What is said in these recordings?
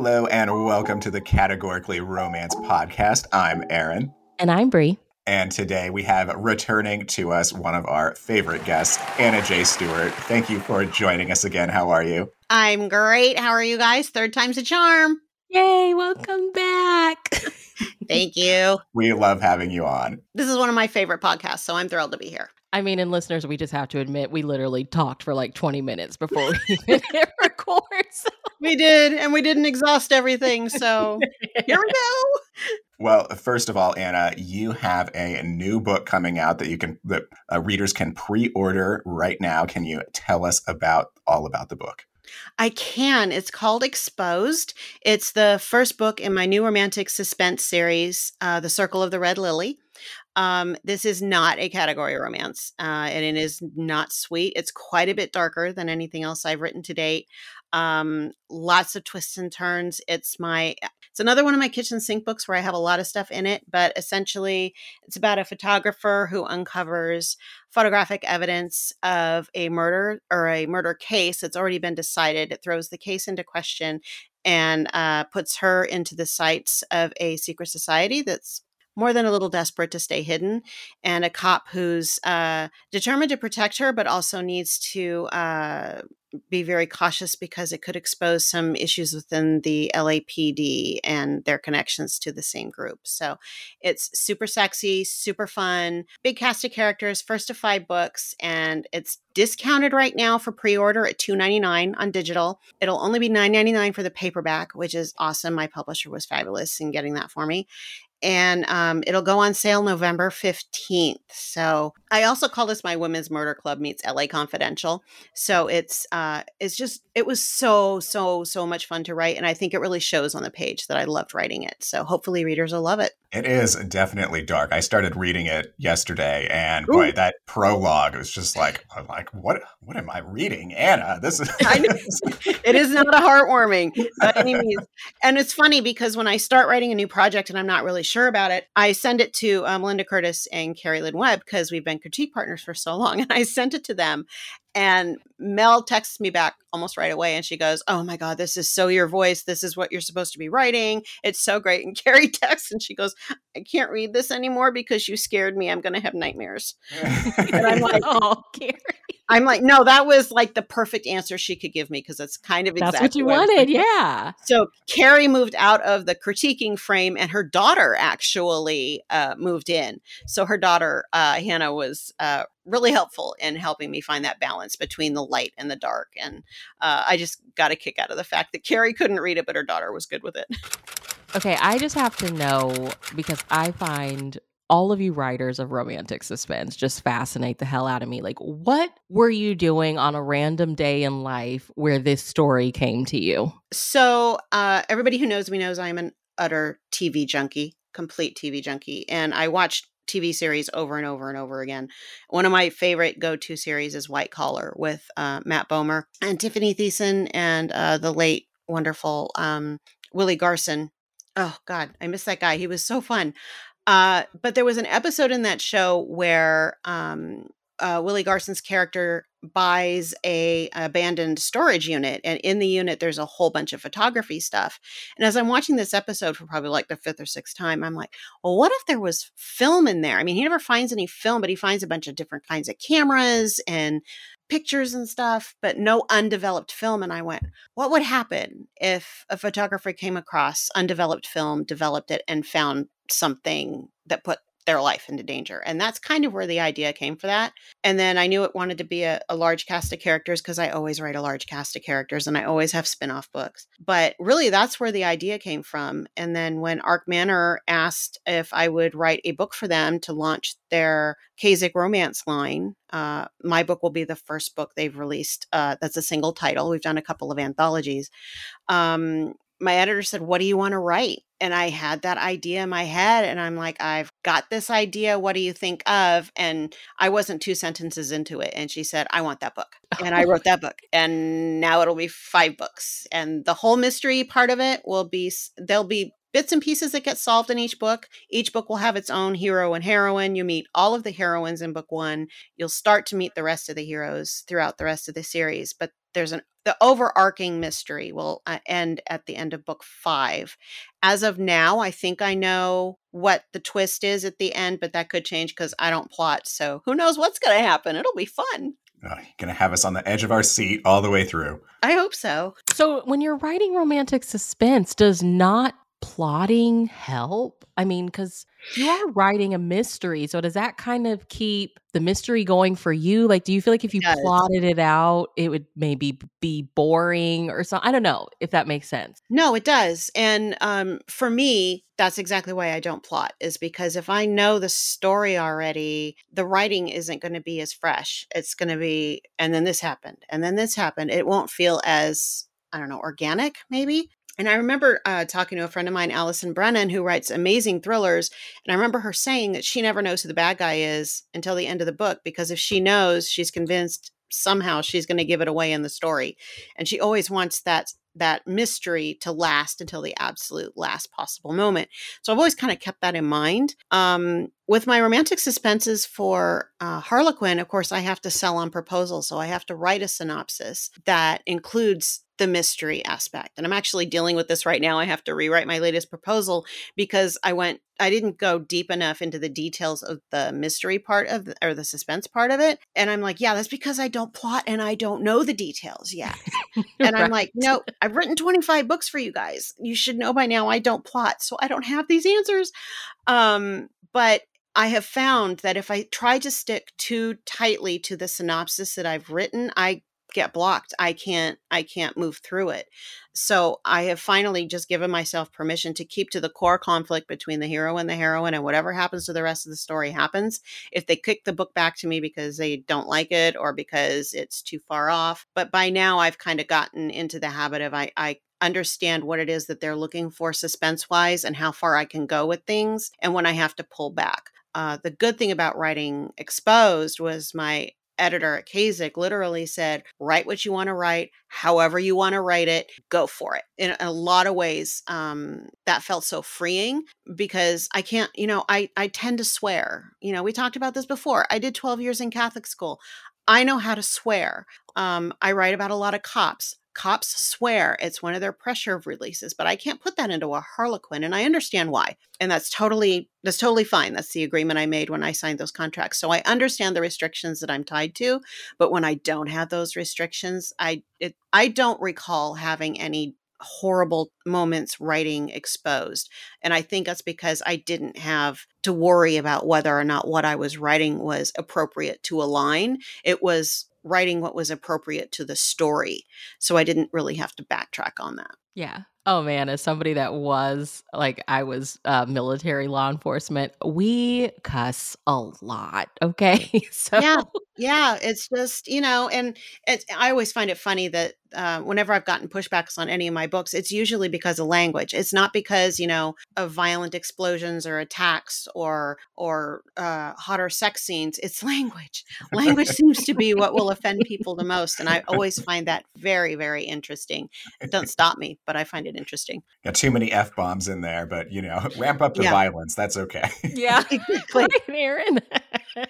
Hello and welcome to the Categorically Romance podcast. I'm Aaron. And I'm Brie. And today we have returning to us one of our favorite guests, Anna J. Stewart. Thank you for joining us again. How are you? I'm great. How are you guys? Third time's a charm. Yay, welcome back. Thank you. We love having you on. This is one of my favorite podcasts, so I'm thrilled to be here. I mean, and listeners, we just have to admit we literally talked for like 20 minutes before we even hit record. So. We did, and we didn't exhaust everything. So here we go. Well, first of all, Anna, you have a new book coming out that you can that uh, readers can pre-order right now. Can you tell us about all about the book? I can. It's called Exposed. It's the first book in my new romantic suspense series, uh, The Circle of the Red Lily. Um, this is not a category romance, uh, and it is not sweet. It's quite a bit darker than anything else I've written to date. Um, lots of twists and turns. It's my it's another one of my kitchen sink books where I have a lot of stuff in it, but essentially it's about a photographer who uncovers photographic evidence of a murder or a murder case that's already been decided. It throws the case into question and uh, puts her into the sights of a secret society that's more than a little desperate to stay hidden, and a cop who's uh, determined to protect her, but also needs to uh, be very cautious because it could expose some issues within the LAPD and their connections to the same group. So it's super sexy, super fun, big cast of characters, first of five books, and it's discounted right now for pre-order at $2.99 on digital. It'll only be $9.99 for the paperback, which is awesome. My publisher was fabulous in getting that for me and um, it'll go on sale November 15th. So I also call this my Women's Murder Club meets LA Confidential. So it's uh, it's just it was so so so much fun to write, and I think it really shows on the page that I loved writing it. So hopefully readers will love it. It is definitely dark. I started reading it yesterday, and boy, that prologue was just like, I'm like, what? What am I reading, Anna? This is. it is not a heartwarming by any means, and it's funny because when I start writing a new project and I'm not really sure about it, I send it to um, Linda Curtis and Cari Lynn Webb because we've been critique partners for so long, and I sent it to them, and Mel texts me back almost right away and she goes, Oh my God, this is so your voice. This is what you're supposed to be writing. It's so great. And Cari texts and she goes, I can't read this anymore because you scared me. I'm going to have nightmares. and I'm like, Oh, Cari. I'm like, no, that was like the perfect answer she could give me because that's kind of exactly That's what you what wanted. Yeah. So Cari moved out of the critiquing frame and her daughter actually uh, moved in. So her daughter, uh, Hannah, was uh, really helpful in helping me find that balance between the light and the dark. And uh, I just got a kick out of the fact that Cari couldn't read it, but her daughter was good with it. Okay, I just have to know because I find all of you writers of romantic suspense just fascinate the hell out of me. Like, what were you doing on a random day in life where this story came to you? So, uh, everybody who knows me knows I'm an utter TV junkie, complete TV junkie. And I watched TV series over and over and over again. One of my favorite go to series is White Collar with uh, Matt Bomer and Tiffani Thiessen and uh, the late, wonderful um, Willie Garson. Oh, God, I miss that guy. He was so fun. Uh, but there was an episode in that show where um, uh, Willie Garson's character buys a abandoned storage unit and in the unit there's a whole bunch of photography stuff. And as i'm watching this episode for probably like the fifth or sixth time i'm like well what if there was film in there? I mean he never finds any film but he finds a bunch of different kinds of cameras and pictures and stuff but no undeveloped film. And i went what would happen if a photographer came across undeveloped film developed it and found something that put their life into danger. And that's kind of where the idea came for that. And then I knew it wanted to be a, a large cast of characters because I always write a large cast of characters and I always have spin off books. But really, that's where the idea came from. And then when Arc Manor asked if I would write a book for them to launch their Caezik romance line, uh, my book will be the first book they've released uh, that's a single title. We've done a couple of anthologies. Um, my editor said, What do you want to write? And I had that idea in my head. And I'm like, I've got this idea. What do you think of? And I wasn't two sentences into it. And she said, I want that book. And I wrote that book. And now it'll be five books. And the whole mystery part of it will be, there'll be bits and pieces that get solved in each book. Each book will have its own hero and heroine. You meet all of the heroines in book one. You'll start to meet the rest of the heroes throughout the rest of the series. But there's an the overarching mystery will uh, end at the end of book five. As of now, I think I know what the twist is at the end, but that could change because I don't plot. So who knows what's going to happen? It'll be fun. Oh, you're going to have us on the edge of our seat all the way through. I hope so. So, when you're writing romantic suspense, does not plotting help? I mean, because you are writing a mystery. So does that kind of keep the mystery going for you? Like, do you feel like if you plotted it out, it would maybe be boring or something? I don't know if that makes sense. No, it does. And um, for me, that's exactly why I don't plot, is because if I know the story already, the writing isn't going to be as fresh. It's going to be, and then this happened, and then this happened. It won't feel as I don't know, organic maybe. And I remember uh, talking to a friend of mine, Allison Brennan, who writes amazing thrillers. And I remember her saying that she never knows who the bad guy is until the end of the book, because if she knows, she's convinced somehow she's going to give it away in the story. And she always wants that that mystery to last until the absolute last possible moment. So I've always kind of kept that in mind. Um, with my romantic suspenses for uh, Harlequin, of course, I have to sell on proposal. So I have to write a synopsis that includes the mystery aspect. And I'm actually dealing with this right now. I have to rewrite my latest proposal because I went I didn't go deep enough into the details of the mystery part of the, or the suspense part of it. And I'm like, yeah, that's because I don't plot and I don't know the details yet. and I'm like, no, I've written 25 books for you guys. You should know by now I don't plot. So I don't have these answers. Um, but I have found that if I try to stick too tightly to the synopsis that I've written, I get blocked i can't i can't move through it. So i have finally just given myself permission to keep to the core conflict between the hero and the heroine and whatever happens to the rest of the story happens. If they kick the book back to me because they don't like it or because it's too far off but by now i've kind of gotten into the habit of i i understand what it is that they're looking for suspense wise and how far i can go with things and when i have to pull back. Uh, the good thing about writing exposed was my editor at Caezik literally said, write what you want to write, however you want to write it, go for it. In a lot of ways, um, that felt so freeing because I can't, you know, I, I tend to swear. You know, we talked about this before. I did 12 years in Catholic school. I know how to swear. Um, I write about a lot of cops cops swear it's one of their pressure releases but i can't put that into a harlequin and i understand why and that's totally that's totally fine that's the agreement i made when i signed those contracts so i understand the restrictions that i'm tied to but when i don't have those restrictions i it, i don't recall having any horrible moments writing exposed and i think that's because i didn't have to worry about whether or not what i was writing was appropriate to a line it was writing what was appropriate to the story. So I didn't really have to backtrack on that. Yeah. Oh man, as somebody that was like I was uh, military law enforcement, we cuss a lot. Okay, so yeah, yeah, it's just you know, and it's, I always find it funny that uh, whenever I've gotten pushbacks on any of my books, it's usually because of language. It's not because you know of violent explosions or attacks or or uh, hotter sex scenes. It's language. Language seems to be what will offend people the most, and I always find that very very interesting. It doesn't stop me, but I find it interesting. Got too many f bombs in there, but you know, ramp up the yeah. violence. That's okay. Yeah, exactly. Aaron.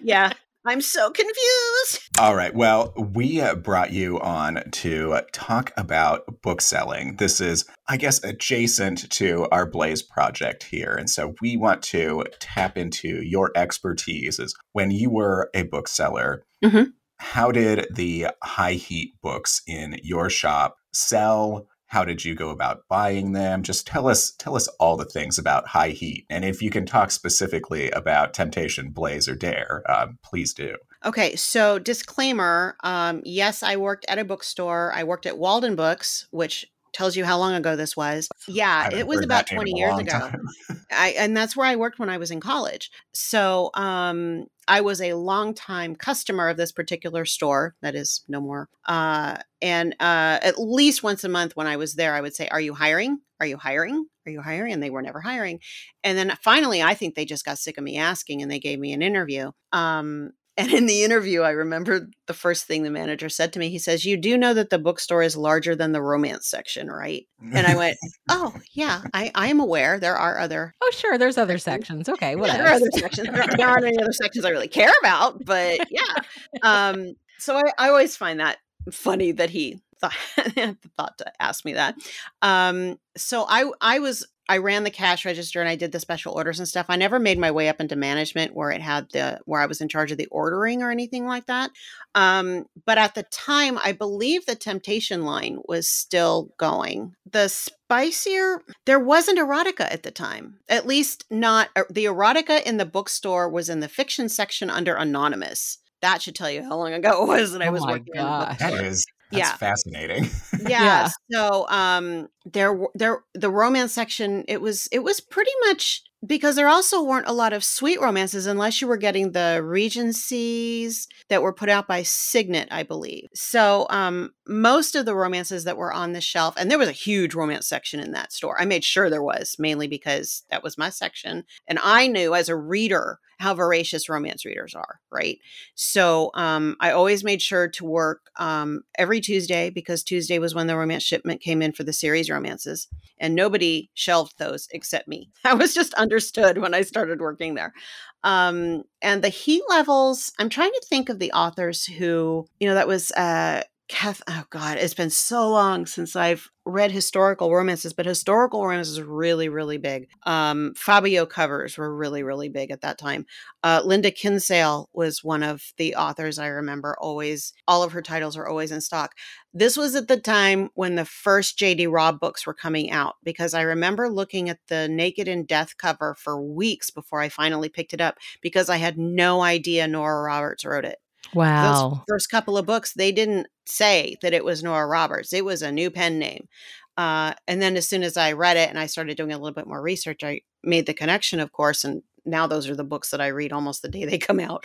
yeah, I'm so confused. All right. Well, we uh, brought you on to talk about bookselling. This is, I guess, adjacent to our Blaze project here. And so we want to tap into your expertise is when you were a bookseller. Mm-hmm. How did the high heat books in your shop sell? How did you go about buying them just tell us tell us all the things about high heat and if you can talk specifically about temptation blaze or dare um, please do okay so disclaimer um, yes i worked at a bookstore i worked at walden books which tells you how long ago this was. Yeah, it was about 20 years ago. I and that's where I worked when I was in college. So, um I was a longtime customer of this particular store that is no more. Uh, and uh, at least once a month when I was there, I would say, Are you hiring? Are you hiring? Are you hiring? And they were never hiring. And then finally, I think they just got sick of me asking and they gave me an interview. Um, and in the interview, I remember the first thing the manager said to me. He says, You do know that the bookstore is larger than the romance section, right? And I went, Oh, yeah, I, I am aware. There are other. Oh, sure. There's other sections. Okay. Whatever. Yeah, there are other sections. There, there aren't any other sections I really care about, but yeah. Um, so I, I always find that funny that he thought, thought to ask me that. Um, so I I was I ran the cash register and I did the special orders and stuff. I never made my way up into management where it had the where I was in charge of the ordering or anything like that. Um, but at the time, I believe the Temptation line was still going. The spicier, there wasn't erotica at the time. At least not uh, the erotica in the bookstore was in the fiction section under anonymous. That should tell you how long ago it was that I Oh was my working. in the gosh. That bookstore. is that's Yeah. fascinating. yeah, Yeah. so um there w- there the romance section it was it was pretty much because there also weren't a lot of sweet romances unless you were getting the regencies that were put out by signet i believe so um most of the romances that were on the shelf and there was a huge romance section in that store i made sure there was mainly because that was my section and i knew as a reader how voracious romance readers are right so um, I always made sure to work um, every Tuesday because Tuesday was when the romance shipment came in for the series romances, and nobody shelved those except me. That was just understood when I started working there. Um, and the heat levels, I'm trying to think of the authors who, you know, that was uh, Kath. Oh God, it's been so long since I've read historical romances, but historical romances are really, really big. Um, Fabio covers were really, really big at that time. Uh, Linda Kinsale was one of the authors I remember always, all of her titles are always in stock. This was at the time when the first JD Robb books were coming out because I remember looking at the Naked in Death cover for weeks before I finally picked it up because I had no idea Nora Roberts wrote it. Wow. Those first couple of books, they didn't say that it was Nora Roberts. It was a new pen name. Uh, and then as soon as I read it and I started doing a little bit more research, I made the connection, of course. And now those are the books that I read almost the day they come out.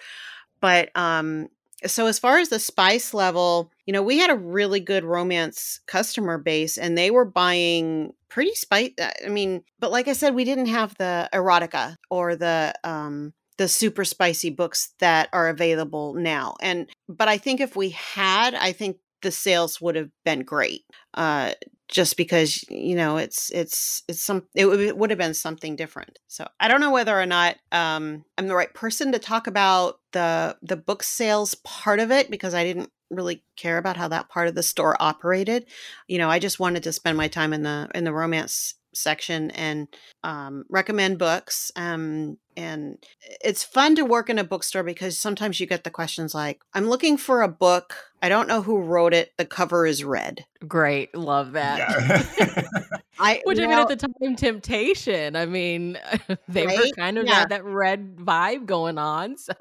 But um, so as far as the spice level, you know, we had a really good romance customer base and they were buying pretty spice. I mean, but like I said, we didn't have the erotica or the um the super spicy books that are available now. And but I think if we had, I think the sales would have been great. Uh just because you know it's it's it's some it would, it would have been something different so i don't know whether or not um i'm the right person to talk about the the book sales part of it because i didn't really care about how that part of the store operated you know i just wanted to spend my time in the in the romance section and um, recommend books um, and it's fun to work in a bookstore because sometimes you get the questions like i'm looking for a book i don't know who wrote it the cover is red Great. Love that. yeah. i Which I mean, at the time, Temptation. I mean, they were kind of Yeah. had that red vibe going on. So,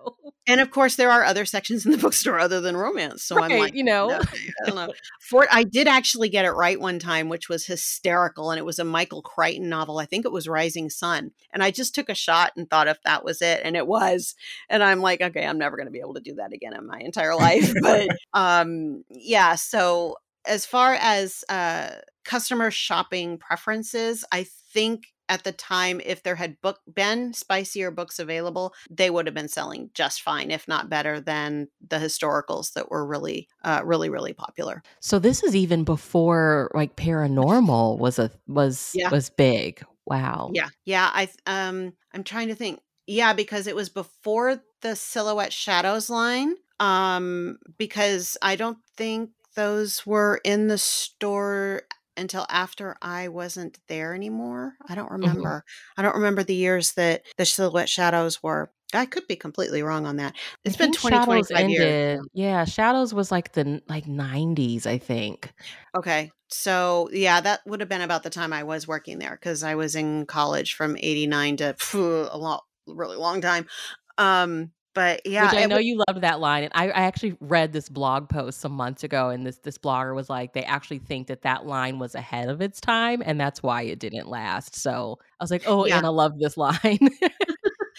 And of course, there are other sections in the bookstore other than romance. So I'm like, you know. okay, I don't know. For I did actually get it right one time, which was hysterical, and it was a Michael Crichton novel. I think it was Rising Sun, and I just took a shot and thought if that was it, and it was. And I'm like, okay, I'm never going to be able to do that again in my entire life. but um, yeah. So as far as uh, customer shopping preferences, I think at the time, if there had book been spicier books available, they would have been selling just fine, if not better than the historicals that were really, uh, really, really popular. so this is even before like paranormal was a was Yeah. was big. Wow. Yeah, yeah. I um, I'm trying to think. Yeah, because it was before the Silhouette Shadows line. Um, because I don't think those were in the store until after I wasn't there anymore. I don't remember. I don't remember the years that the Silhouette Shadows were. I could be completely wrong on that. It's I been think 20, Shadows 25 years. Yeah, Shadows was like the like 90s, I think. Okay. So, yeah, that would have been about the time I was working there because I was in college from 89 to phew, a lot, really long time. Um, but yeah, Which I know you loved that line, and I, I actually read this blog post some months ago, and this this blogger was like, they actually think that that line was ahead of its time, and that's why it didn't last. So I was like, oh, Yeah. Anna loved this line.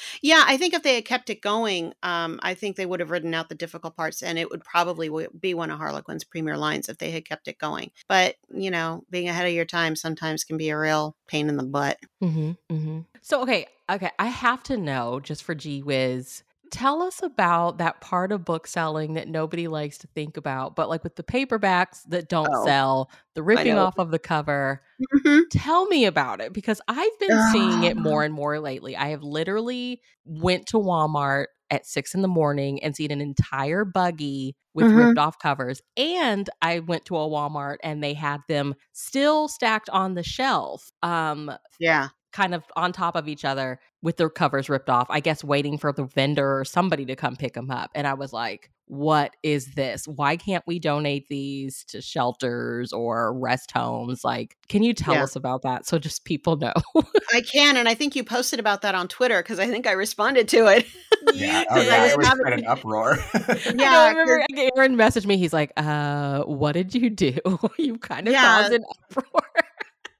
yeah, I think if they had kept it going, um, I think they would have written out the difficult parts and it would probably w- be one of Harlequin's premier lines if they had kept it going. But, you know, being ahead of your time sometimes can be a real pain in the butt. hmm hmm So okay, okay, I have to know just for Gee Whiz. Tell us about that part of book selling that nobody likes to think about, but like with the paperbacks that don't Oh, sell, the ripping off of the cover. Mhm. Tell me about it because I've been seeing it Ah. more and more lately. I have literally went to Walmart at six in the morning and seen an entire buggy with Mhm. ripped off covers. And I went to a Walmart and they had them still stacked on the shelf, um, Yeah. Kind of on top of each other with their covers ripped off. I guess waiting for the vendor or somebody to come pick them up. And I was like, what is this? Why can't we donate these to shelters or rest homes? Like, can you tell Yeah. us about that so just people know? I can, and I think you posted about that on Twitter because I think I responded to it. Yeah, oh yeah, I it was was having- an uproar. Yeah, I remember Aaron messaged me. He's like, uh, what did you do? you kind of Yeah. caused an uproar.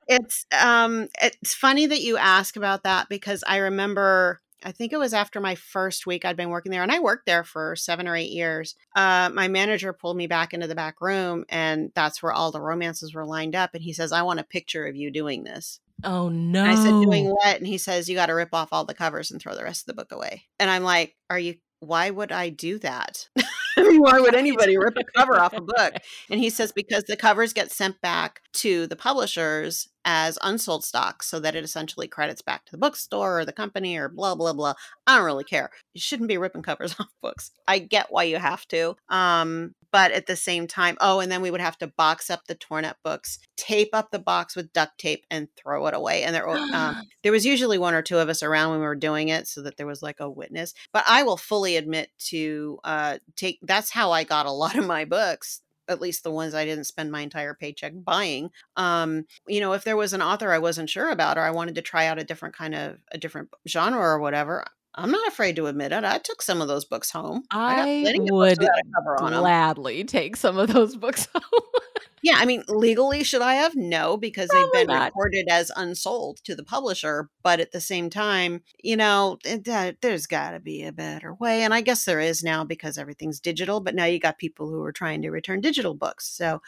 It's um it's funny that you ask about that because I remember I think it was after my first week I'd been working there and I worked there for 7 or 8 years. Uh my manager pulled me back into the back room and that's where all the romances were lined up and he says I want a picture of you doing this. Oh no. And I said doing what? And he says you got to rip off all the covers and throw the rest of the book away. And I'm like, are you why would I do that? I mean, why would anybody rip a cover off a book? And he says because the covers get sent back to the publishers as unsold stock so that it essentially credits back to the bookstore or the company or blah blah blah. I don't really care. You shouldn't be ripping covers off books. I get why you have to. Um but at the same time, oh, and then we would have to box up the torn up books, tape up the box with duct tape and throw it away. And there um, there was usually one or two of us around when we were doing it so that there was like a witness but i will fully admit to uh take that's how i got a lot of my books at least the ones i didn't spend my entire paycheck buying um you know if there was an author i wasn't sure about or i wanted to try out a different kind of a different genre or whatever i'm not afraid to admit it i took some of those books home I plenty would cover on 'em. gladly take some of those books home. Yeah, I mean, legally, should I have? No, because Probably they've been not. recorded as unsold to the publisher. But at the same time, you know, it, uh, there's got to be a better way. And I guess there is now because everything's digital. But now you got people who are trying to return digital books. So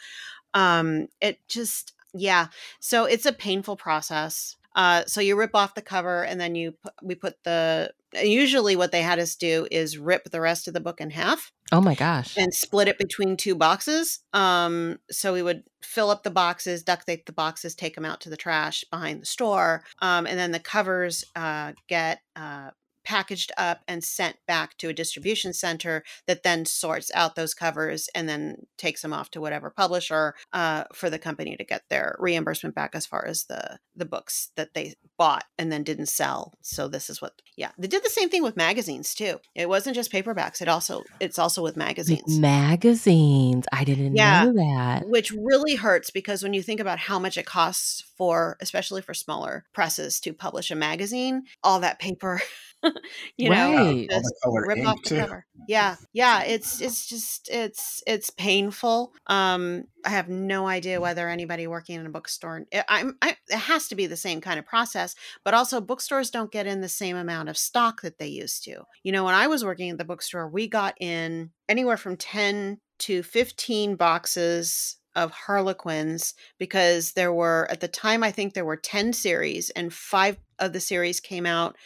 um, it just, yeah. So it's a painful process. Uh, so you rip off the cover and then you we put the usually what they had us do is rip the rest of the book in half oh my gosh. and split it between two boxes. Um, so we would fill up the boxes, duct tape the boxes, take them out to the trash behind the store, um, and then the covers uh, get uh, packaged up and sent back to a distribution center that then sorts out those covers and then takes them off to whatever publisher uh, for the company to get their reimbursement back as far as the the books that they bought and then didn't sell. So this is what yeah they did the same thing with magazines too. It wasn't just paperbacks. It also it's also with magazines. magazines. I didn't Yeah. know that. which really hurts because when you think about how much it costs for especially for smaller presses to publish a magazine all that paper you know Right. All the color rip off the too. cover yeah yeah it's it's just it's it's painful um i have no idea whether anybody working in a bookstore I- i'm I, it has to be the same kind of process but also bookstores don't get in the same amount of stock that they used to you know when i was working at the bookstore we got in anywhere from 10 to 15 boxes of harlequins because there were at the time i think there were 10 series and five of the series came out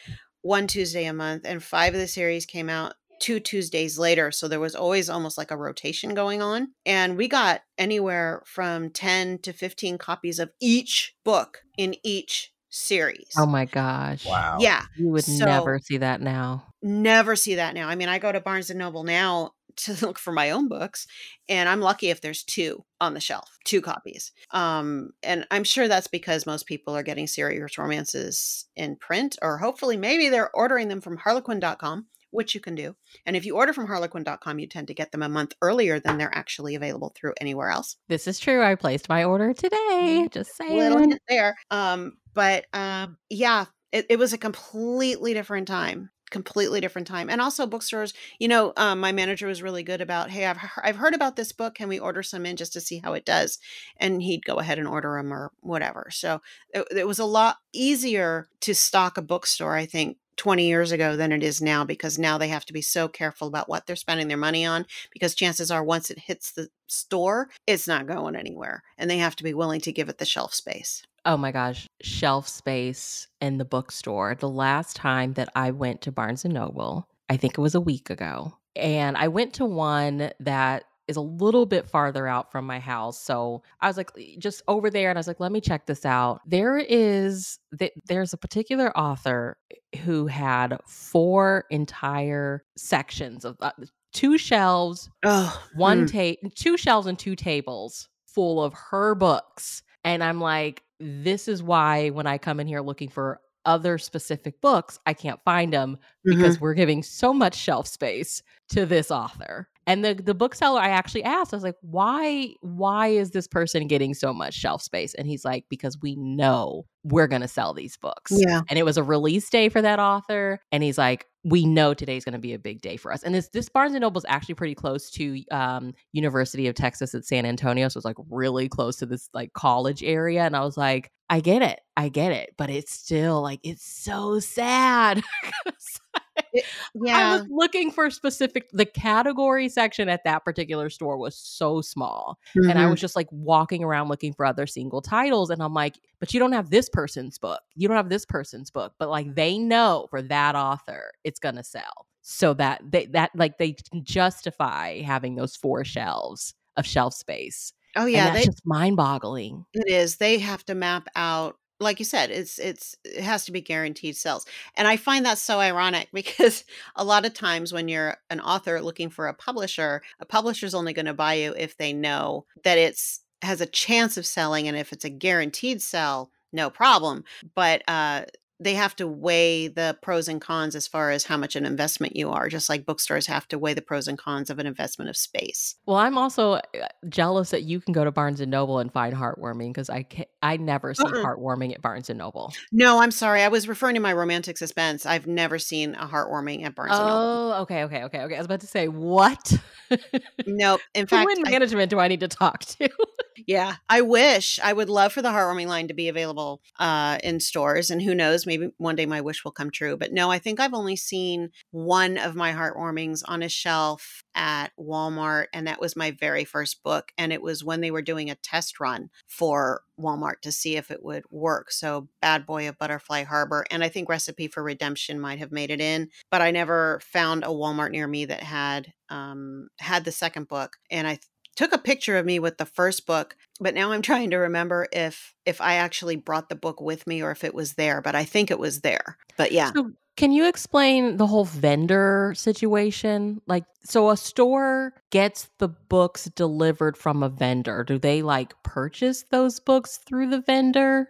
one tuesday a month and five of the series came out two tuesdays later so there was always almost like a rotation going on and we got anywhere from 10 to 15 copies of each book in each oh series Oh my gosh. Wow. yeah You would So- never see that now. never see that now. I mean, I go to Barnes and Noble now to look for my own books, and I'm lucky if there's two on the shelf, two copies. Um, and I'm sure that's because most people are getting serious romances in print, or hopefully maybe they're ordering them from Harlequin.com, which you can do. And if you order from Harlequin.com, you tend to get them a month earlier than they're actually available through anywhere else. This is true. I placed my order today. Just little saying. hint there. Um, but um, yeah, it, it was a completely different time. Completely different time, and also bookstores. You know, um, my manager was really good about, hey, I've I've heard about this book. Can we order some in just to see how it does? And he'd go ahead and order them or whatever. So it, it was a lot easier to stock a bookstore, I think, 20 years ago than it is now because now they have to be so careful about what they're spending their money on because chances are once it hits the store, it's not going anywhere, and they have to be willing to give it the shelf space. Oh my gosh, shelf space in the bookstore. The last time that I went to Barnes and Noble, I think it was a week ago. And I went to one that is a little bit farther out from my house. So I was like, just over there. And I was like, let me check this out. There is, there's a particular author who had four entire sections of uh, two shelves, Oh, one mm. two shelves and two tables full of her books. And I'm like, this is why when I come in here looking for other specific books, I can't find them because mm-hmm. we're giving so much shelf space to this author. And the the bookseller I actually asked, I was like, why why is this person getting so much shelf space? And he's like, because we know we're gonna sell these books. Yeah. And it was a release day for that author. And he's like, we know today's gonna be a big day for us. And this this Barnes and Noble is actually pretty close to um University of Texas at San Antonio. So it's like really close to this like college area. And I was like, I get it. I get it. But it's still like it's so sad. 'Cause I was looking for specific the category section at that particular store was so small. And I Mhm. was just like walking around looking for other single titles. And I'm like, but you don't have this person's book. You don't have this person's book. But like they know for that author, it's gonna sell. So that they that like they justify having those four shelves of shelf space. Oh And yeah, that's they just mind boggling. it is. They have to map out like you said, it's it's it has to be guaranteed sales. And I find that so ironic because a lot of times when you're an author looking for a publisher, a publisher's only going to buy you if they know that it's has a chance of selling and if it's a guaranteed sell, no problem. But uh they have to weigh the pros and cons as far as how much an investment you are, just like bookstores have to weigh the pros and cons of an investment of space. Well, I'm also uh, jealous that you can go to Barnes and Noble and find heartwarming because I can I never see Uh-uh. heartwarming at Barnes and Noble. No, I'm sorry. I was referring to my romantic suspense. I've never seen a heartwarming at Barnes and Noble. Oh, okay, okay, okay, okay. I was about to say what? Nope. In Who fact, in I, management do I need to talk to? yeah, I wish I would love for the heartwarming line to be available uh, in stores, and who knows, maybe one day my wish will come true. But no, I think I've only seen one of my heartwarmings on a shelf at Walmart, and that was my very first book, and it was when they were doing a test run for Walmart to see if it would work. So, Bad Boy of Butterfly Harbor, and I think Recipe for Redemption might have made it in, but I never found a Walmart near me that had um, had the second book, and I took a picture of me with the first book but now i'm trying to remember if if i actually brought the book with me or if it was there but i think it was there but yeah So, can you explain the whole vendor situation? Like, so a store gets the books delivered from a vendor. Do they like purchase those books through the vendor?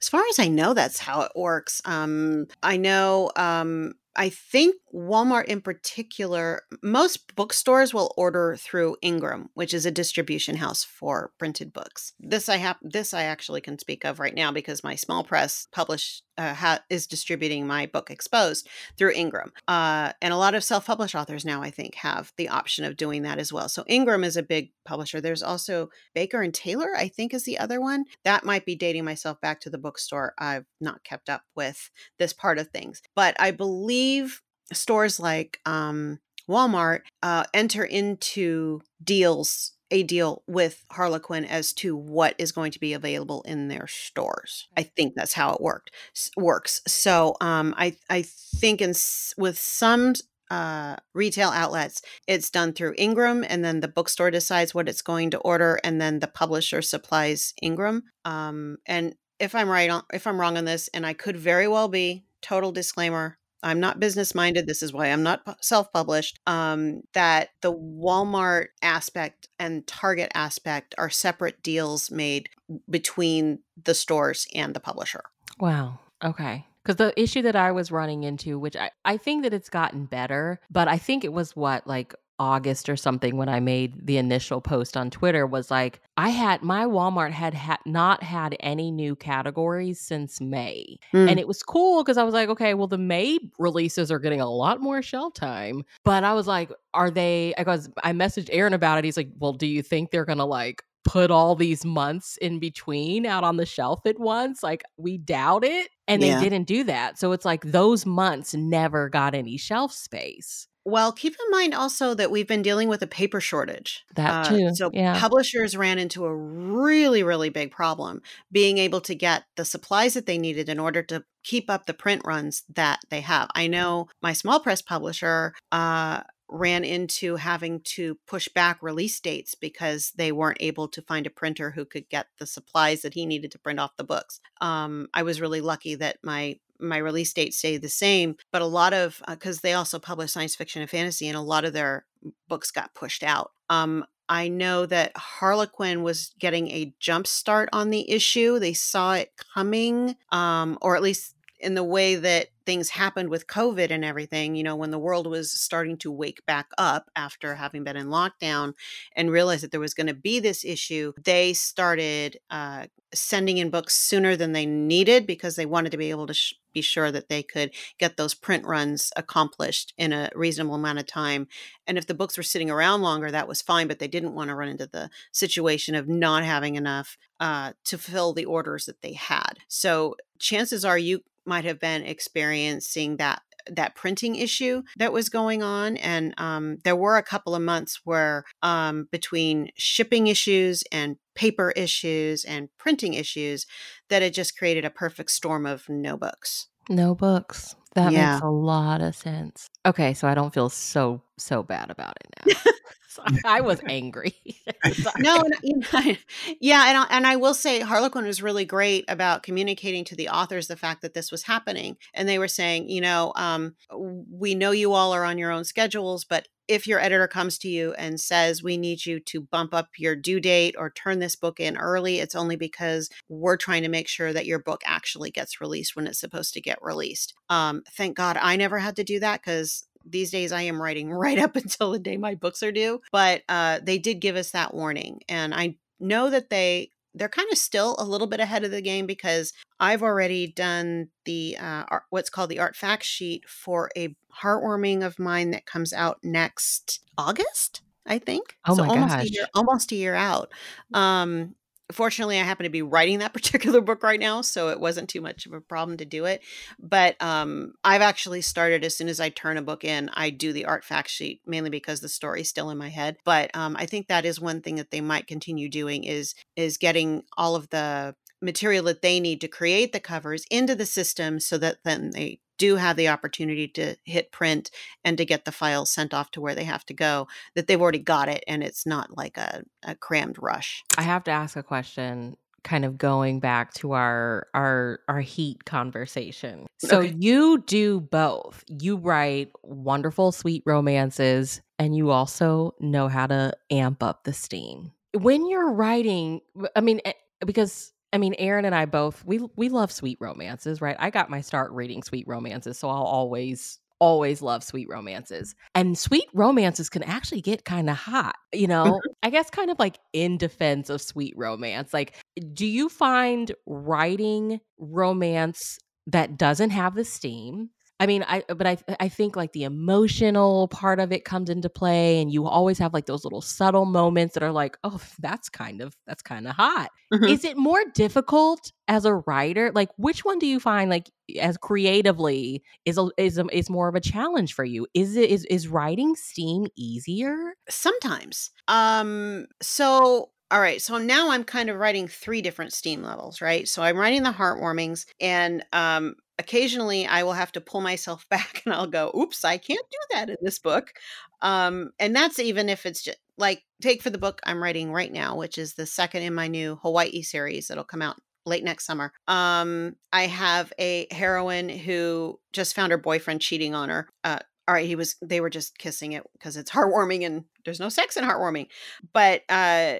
as far as i know that's how it works um i know um I think Walmart in particular, most bookstores will order through Ingram, which is a distribution house for printed books. This I have this I actually can speak of right now because my small press published uh, ha- is distributing my book Exposed through Ingram. Uh, and a lot of self-published authors now I think have the option of doing that as well. So Ingram is a big publisher. There's also Baker and Taylor, I think is the other one. That might be dating myself back to the bookstore. I've not kept up with this part of things. But I believe stores like um, Walmart uh, enter into deals, a deal with Harlequin as to what is going to be available in their stores. I think that's how it worked works. So um, I I think in with some uh, retail outlets, it's done through Ingram, and then the bookstore decides what it's going to order, and then the publisher supplies Ingram. Um, and if I'm right on, if I'm wrong on this, and I could very well be, total disclaimer. I'm not business minded. This is why I'm not self published. Um, that the Walmart aspect and Target aspect are separate deals made between the stores and the publisher. Wow. Okay. Because the issue that I was running into, which I, I think that it's gotten better, but I think it was what, like August or something when I made the initial post on Twitter was like, I had my Walmart had, had not had any new categories since May. Mm. And it was cool because I was like, okay, well, the May releases are getting a lot more shelf time. But I was like, are they? Because I messaged Aaron about it. He's like, well, do you think they're going to like put all these months in between out on the shelf at once? Like, we doubt it. And Yeah. they didn't do that. So it's like those months never got any shelf space. Well, keep in mind also that we've been dealing with a paper shortage. That Uh, too. So yeah. publishers ran into a really, really big problem being able to get the supplies that they needed in order to keep up the print runs that they have. I know my small press publisher uh, ran into having to push back release dates because they weren't able to find a printer who could get the supplies that he needed to print off the books. Um, I was really lucky that my my release date stayed the same, but a lot of because uh, they also publish science fiction and fantasy, and a lot of their books got pushed out. Um, I know that Harlequin was getting a jump start on the issue. They saw it coming, um, or at least in the way that things happened with COVID and everything, you know, when the world was starting to wake back up after having been in lockdown and realized that there was going to be this issue, they started uh, sending in books sooner than they needed because they wanted to be able to sh- be sure that they could get those print runs accomplished in a reasonable amount of time. And if the books were sitting around longer, that was fine, but they didn't want to run into the situation of not having enough uh, to fill the orders that they had. So chances are you might have been experiencing that that printing issue that was going on and um, there were a couple of months where um, between shipping issues and paper issues and printing issues that it just created a perfect storm of no books. No books. That yeah. makes a lot of sense. Okay so i don't feel so so bad about it now I was angry. no, you know, yeah, and I, and I will say Harlequin was really great about communicating to the authors the fact that this was happening, and they were saying, you know, um, we know you all are on your own schedules, but if your editor comes to you and says we need you to bump up your due date or turn this book in early it's only because we're trying to make sure that your book actually gets released when it's supposed to get released um, thank god i never had to do that because these days I am writing right up until the day my books are due. But uh, they did give us that warning, and I know that they they're kind of still a little bit ahead of the game because I've already done the uh, art, what's called the art fact sheet for a heartwarming of mine that comes out next August. I think. Oh so my almost gosh. a year, almost a year out. Um, fortunately i happen to be writing that particular book right now so it wasn't too much of a problem to do it but um, i've actually started as soon as i turn a book in i do the art fact sheet mainly because the story's still in my head but um, i think that is one thing that they might continue doing is is getting all of the material that they need to create the covers into the system so that then they do have the opportunity to hit print and to get the files sent off to where they have to go, that they've already got it and it's not like a, a crammed rush. I have to ask a question kind of going back to our our our heat conversation. So okay. you do both. You write wonderful sweet romances and you also know how to amp up the steam. When you're writing, I mean eh, because I mean, Erin and I both we we love sweet romances, right? I got my start reading sweet romances, so I'll always always love sweet romances. And sweet romances can actually get kind of hot, you know? Mm-hmm. I guess kind of like in defense of sweet romance. Like do you find writing romance that doesn't have the steam I mean, I but I I think like the emotional part of it comes into play, and you always have like those little subtle moments that are like, oh, that's kind of that's kind of hot. Mm-hmm. Is it more difficult as a writer? Like, which one do you find like as creatively is a, is a, is more of a challenge for you? Is it is is writing steam easier? Sometimes. Um. So all right, so now I'm kind of writing three different steam levels, right? So I'm writing the heartwarmings, and um, occasionally I will have to pull myself back and I'll go, oops, I can't do that in this book. Um, and that's even if it's just like, take for the book I'm writing right now, which is the second in my new Hawaii series that'll come out late next summer. Um, I have a heroine who just found her boyfriend cheating on her. Uh, all right, he was they were just kissing it because it's heartwarming and there's no sex in heartwarming. But uh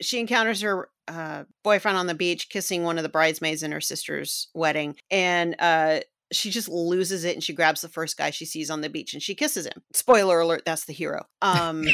she encounters her uh, boyfriend on the beach kissing one of the bridesmaids in her sister's wedding and uh, she just loses it and she grabs the first guy she sees on the beach and she kisses him. Spoiler alert that's the hero. Um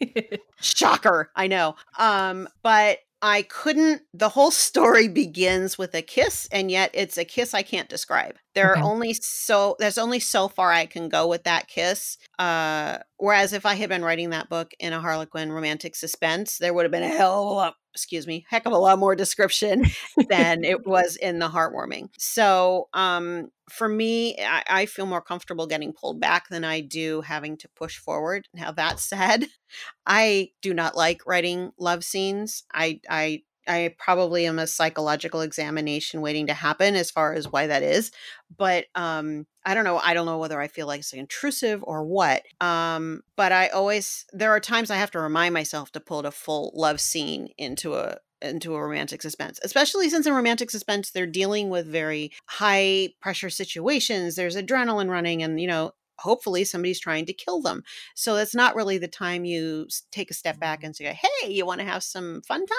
shocker i know. Um but I couldn't. The whole story begins with a kiss, and yet it's a kiss I can't describe. There okay. are only so there's only so far I can go with that kiss. Uh, whereas if I had been writing that book in a Harlequin romantic suspense, there would have been a hell of a lot, excuse me, heck of a lot more description than it was in the heartwarming. So um, for me, I, I, feel more comfortable getting pulled back than I do having to push forward. Now that said, I do not like writing love scenes. I I I probably am a psychological examination waiting to happen as far as why that is. But um, I don't know. I don't know whether I feel like it's intrusive or what. Um, but I always there are times I have to remind myself to put a full love scene into a into a romantic suspense, especially since in romantic suspense they're dealing with very high pressure situations. There's adrenaline running, and you know hopefully somebody's trying to kill them. So that's not really the time you take a step back and say, "Hey, you want to have some fun time?"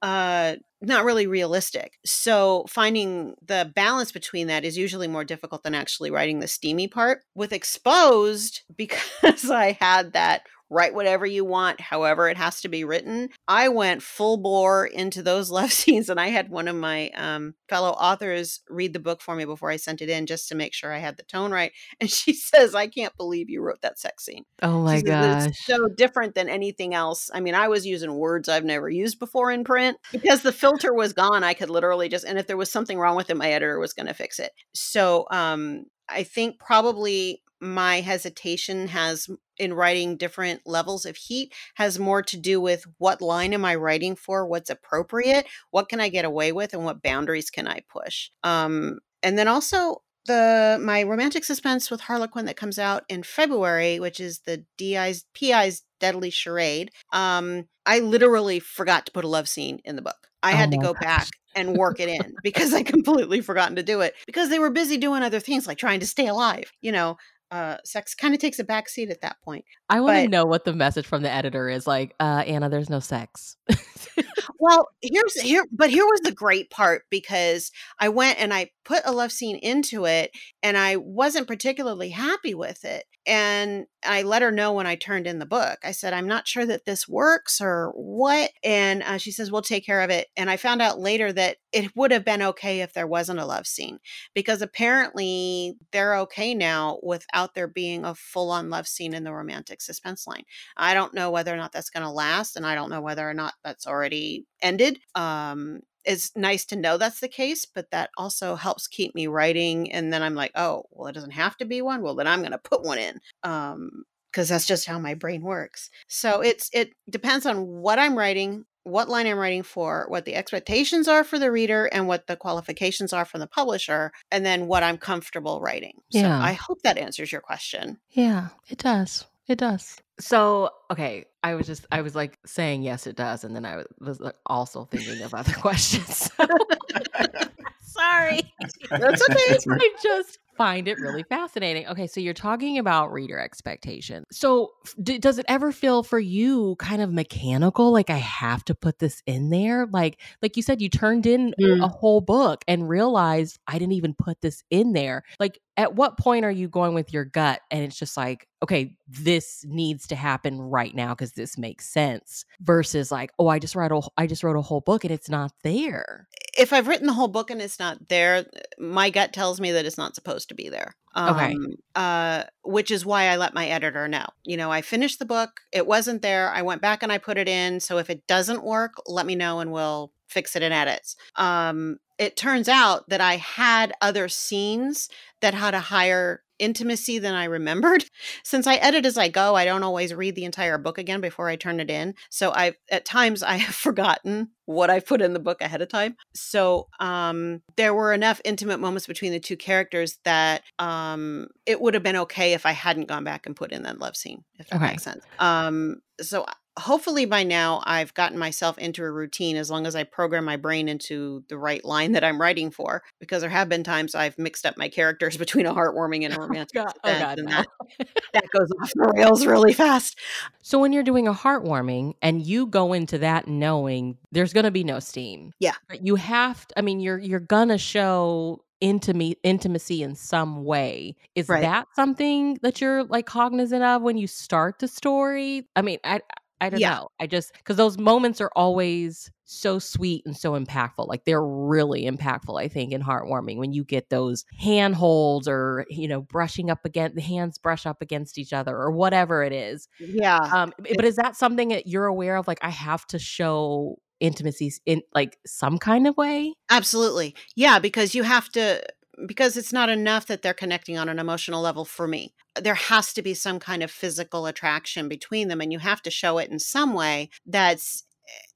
Uh, not really realistic. So finding the balance between that is usually more difficult than actually writing the steamy part. With exposed, because I had that write whatever you want, however it has to be written. I went full bore into those love scenes, and I had one of my um, fellow authors read the book for me before I sent it in just to make sure I had the tone right. And she says, I can't believe you wrote that sex scene. Oh my gosh. It's so different than anything else. I mean, I was using words I've never used before in print because the filter was gone. I could literally just, and if there was something wrong with it, my editor was going to fix it. So um, I think probably my hesitation has in writing different levels of heat has more to do with what line am I writing for, what's appropriate, what can I get away with, and what boundaries can I push. Um, and then also the my romantic suspense with Harlequin that comes out in February, which is the DI's PI's Deadly Charade. Um, I literally forgot to put a love scene in the book. I oh had to go gosh. back and work it in because I completely forgotten to do it because they were busy doing other things like trying to stay alive. You know, uh, sex kind of takes a back seat at that point. I want to know what the message from the editor is like. Uh, Anna, there's no sex. well, here's here, but here was the great part because I went and I put a love scene into it, and I wasn't particularly happy with it. And I let her know when I turned in the book. I said, I'm not sure that this works or what. And uh, she says, We'll take care of it. And I found out later that it would have been okay if there wasn't a love scene because apparently they're okay now without there being a full on love scene in the romantic suspense line. I don't know whether or not that's going to last. And I don't know whether or not that's already ended. Um, it's nice to know that's the case, but that also helps keep me writing. And then I'm like, oh, well, it doesn't have to be one. Well, then I'm going to put one in. Um, because that's just how my brain works. So it's it depends on what I'm writing, what line I'm writing for, what the expectations are for the reader, and what the qualifications are from the publisher, and then what I'm comfortable writing. So. I hope that answers your question. Yeah, it does. It does. So, okay, I was just I was like saying yes it does and then I was like also thinking of other questions. Sorry. That's okay. I just find it really fascinating. Okay, so you're talking about reader expectation. So, d- does it ever feel for you kind of mechanical like I have to put this in there? Like like you said you turned in mm. a whole book and realized I didn't even put this in there. Like at what point are you going with your gut and it's just like okay this needs to happen right now because this makes sense versus like oh i just wrote a i just wrote a whole book and it's not there if i've written the whole book and it's not there my gut tells me that it's not supposed to be there um, okay uh, which is why i let my editor know you know i finished the book it wasn't there i went back and i put it in so if it doesn't work let me know and we'll fix it in edits. Um, it turns out that I had other scenes that had a higher intimacy than I remembered. Since I edit as I go, I don't always read the entire book again before I turn it in. So I at times I have forgotten what I put in the book ahead of time. So um, there were enough intimate moments between the two characters that um, it would have been okay if I hadn't gone back and put in that love scene, if that okay. makes sense. Um, so hopefully by now I've gotten myself into a routine as long as I program my brain into the right line that I'm writing for. Because there have been times I've mixed up my characters between a heartwarming and a oh romantic oh God, oh God, and no. that, that goes off the rails really fast. So when you're doing a heartwarming and you go into that knowing there's going to be no steam, yeah, you have. To, I mean, you're you're gonna show intimate intimacy in some way is right. that something that you're like cognizant of when you start the story i mean i I don't yeah. know. I just because those moments are always so sweet and so impactful. Like they're really impactful, I think, and heartwarming when you get those handholds or you know brushing up against the hands brush up against each other or whatever it is. Yeah. Um, but is that something that you're aware of? Like I have to show intimacies in like some kind of way. Absolutely. Yeah, because you have to because it's not enough that they're connecting on an emotional level for me. There has to be some kind of physical attraction between them, and you have to show it in some way that's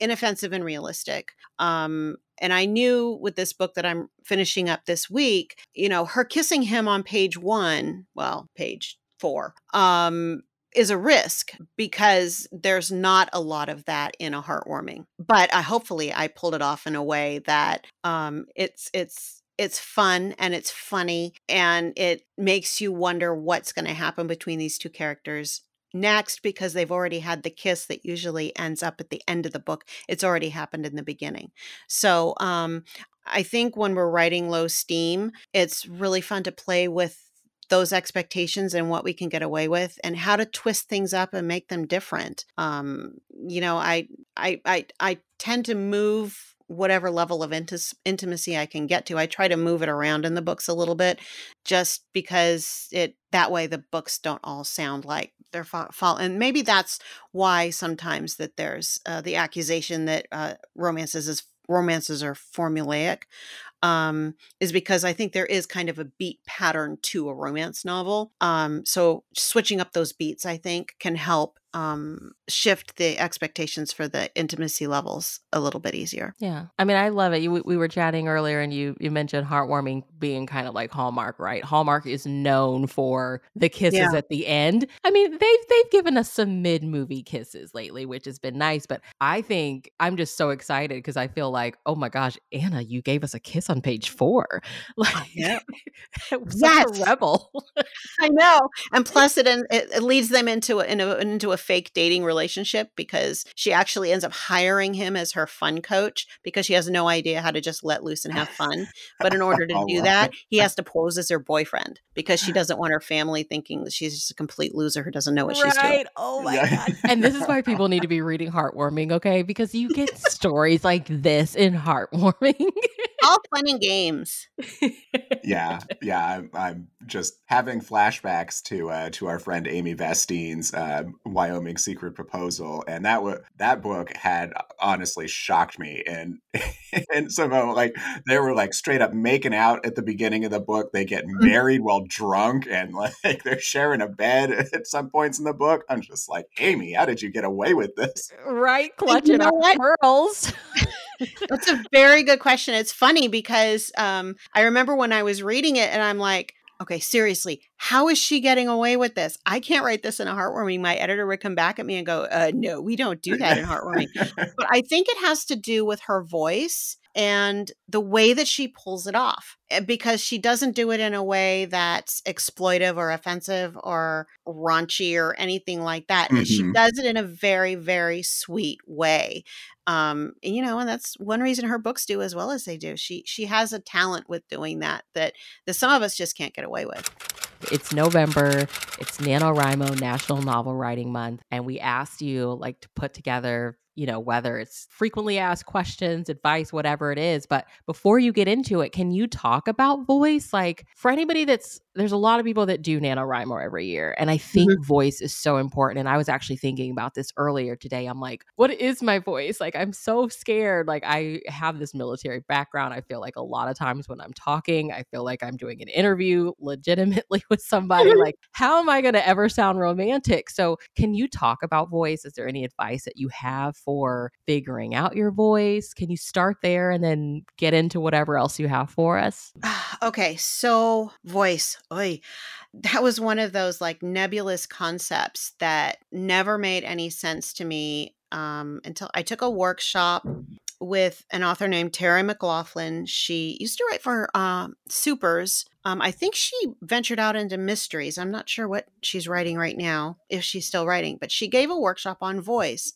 inoffensive and realistic. Um, and I knew with this book that I'm finishing up this week, you know, her kissing him on page one, well, page four, um, is a risk because there's not a lot of that in a heartwarming. But I hopefully I pulled it off in a way that um, it's it's it's fun and it's funny and it makes you wonder what's going to happen between these two characters next because they've already had the kiss that usually ends up at the end of the book. It's already happened in the beginning. So um, I think when we're writing low steam, it's really fun to play with those expectations and what we can get away with and how to twist things up and make them different um you know i i i, I tend to move whatever level of intis- intimacy I can get to. I try to move it around in the books a little bit just because it that way the books don't all sound like they're fault and maybe that's why sometimes that there's uh, the accusation that uh, romances is romances are formulaic um, is because I think there is kind of a beat pattern to a romance novel. Um, so switching up those beats, I think, can help um, shift the expectations for the intimacy levels a little bit easier. Yeah, I mean, I love it. You, we were chatting earlier, and you you mentioned heartwarming being kind of like Hallmark, right? Hallmark is known for the kisses yeah. at the end. I mean, they've they've given us some mid movie kisses lately, which has been nice. But I think I'm just so excited because I feel like, oh my gosh, Anna, you gave us a kiss on page four. Like, yeah. yes. a rebel. I know, and plus it, it, it leads them into a, into a fake dating relationship because she actually ends up hiring him as her fun coach because she has no idea how to just let loose and have fun. But in order to do that, he has to pose as her boyfriend because she doesn't want her family thinking that she's just a complete loser who doesn't know what right. she's doing. Oh my yeah. god! And this is why people need to be reading heartwarming, okay? Because you get stories like this in heartwarming. All fun and games. yeah, yeah. I'm, I'm, just having flashbacks to uh, to our friend Amy Vastine's uh, Wyoming Secret Proposal, and that was that book had honestly shocked me. And and somehow like they were like straight up making out at the beginning of the book. They get mm. married while drunk, and like they're sharing a bed at some points in the book. I'm just like, Amy, how did you get away with this? Right, clutching you know our pearls. That's a very good question. It's funny because um, I remember when I was reading it and I'm like, okay, seriously, how is she getting away with this? I can't write this in a heartwarming. My editor would come back at me and go, uh, no, we don't do that in heartwarming. but I think it has to do with her voice and the way that she pulls it off eh, because she doesn't do it in a way that's exploitive or offensive or raunchy or anything like that. Mm-hmm. She does it in a very, very sweet way. Um, and, you know, and that's one reason her books do as well as they do. She she has a talent with doing that that that some of us just can't get away with. It's November. It's NaNoWriMo National Novel Writing Month. And we asked you like to put together you know, whether it's frequently asked questions, advice, whatever it is. But before you get into it, can you talk about voice? Like for anybody that's, there's a lot of people that do NaNoWriMo every year. And I think mm-hmm. voice is so important. And I was actually thinking about this earlier today. I'm like, what is my voice? Like, I'm so scared. Like, I have this military background. I feel like a lot of times when I'm talking, I feel like I'm doing an interview legitimately with somebody. like, how am I going to ever sound romantic? So, can you talk about voice? Is there any advice that you have for figuring out your voice? Can you start there and then get into whatever else you have for us? okay, so voice. Oy. That was one of those like nebulous concepts that never made any sense to me um, until I took a workshop with an author named Terry McLaughlin. She used to write for uh, Supers. Um, I think she ventured out into mysteries. I'm not sure what she's writing right now, if she's still writing, but she gave a workshop on voice.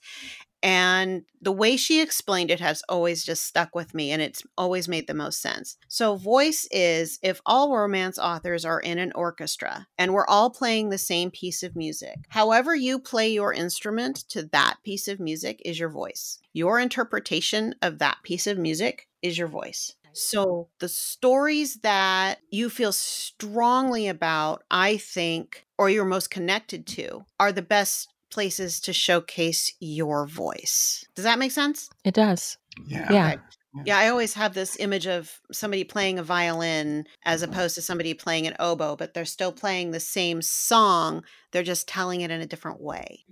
And the way she explained it has always just stuck with me and it's always made the most sense. So, voice is if all romance authors are in an orchestra and we're all playing the same piece of music, however, you play your instrument to that piece of music is your voice. Your interpretation of that piece of music is your voice. So, the stories that you feel strongly about, I think, or you're most connected to, are the best places to showcase your voice. Does that make sense? It does. Yeah. Yeah. Okay. Yeah, I always have this image of somebody playing a violin as mm-hmm. opposed to somebody playing an oboe, but they're still playing the same song. They're just telling it in a different way.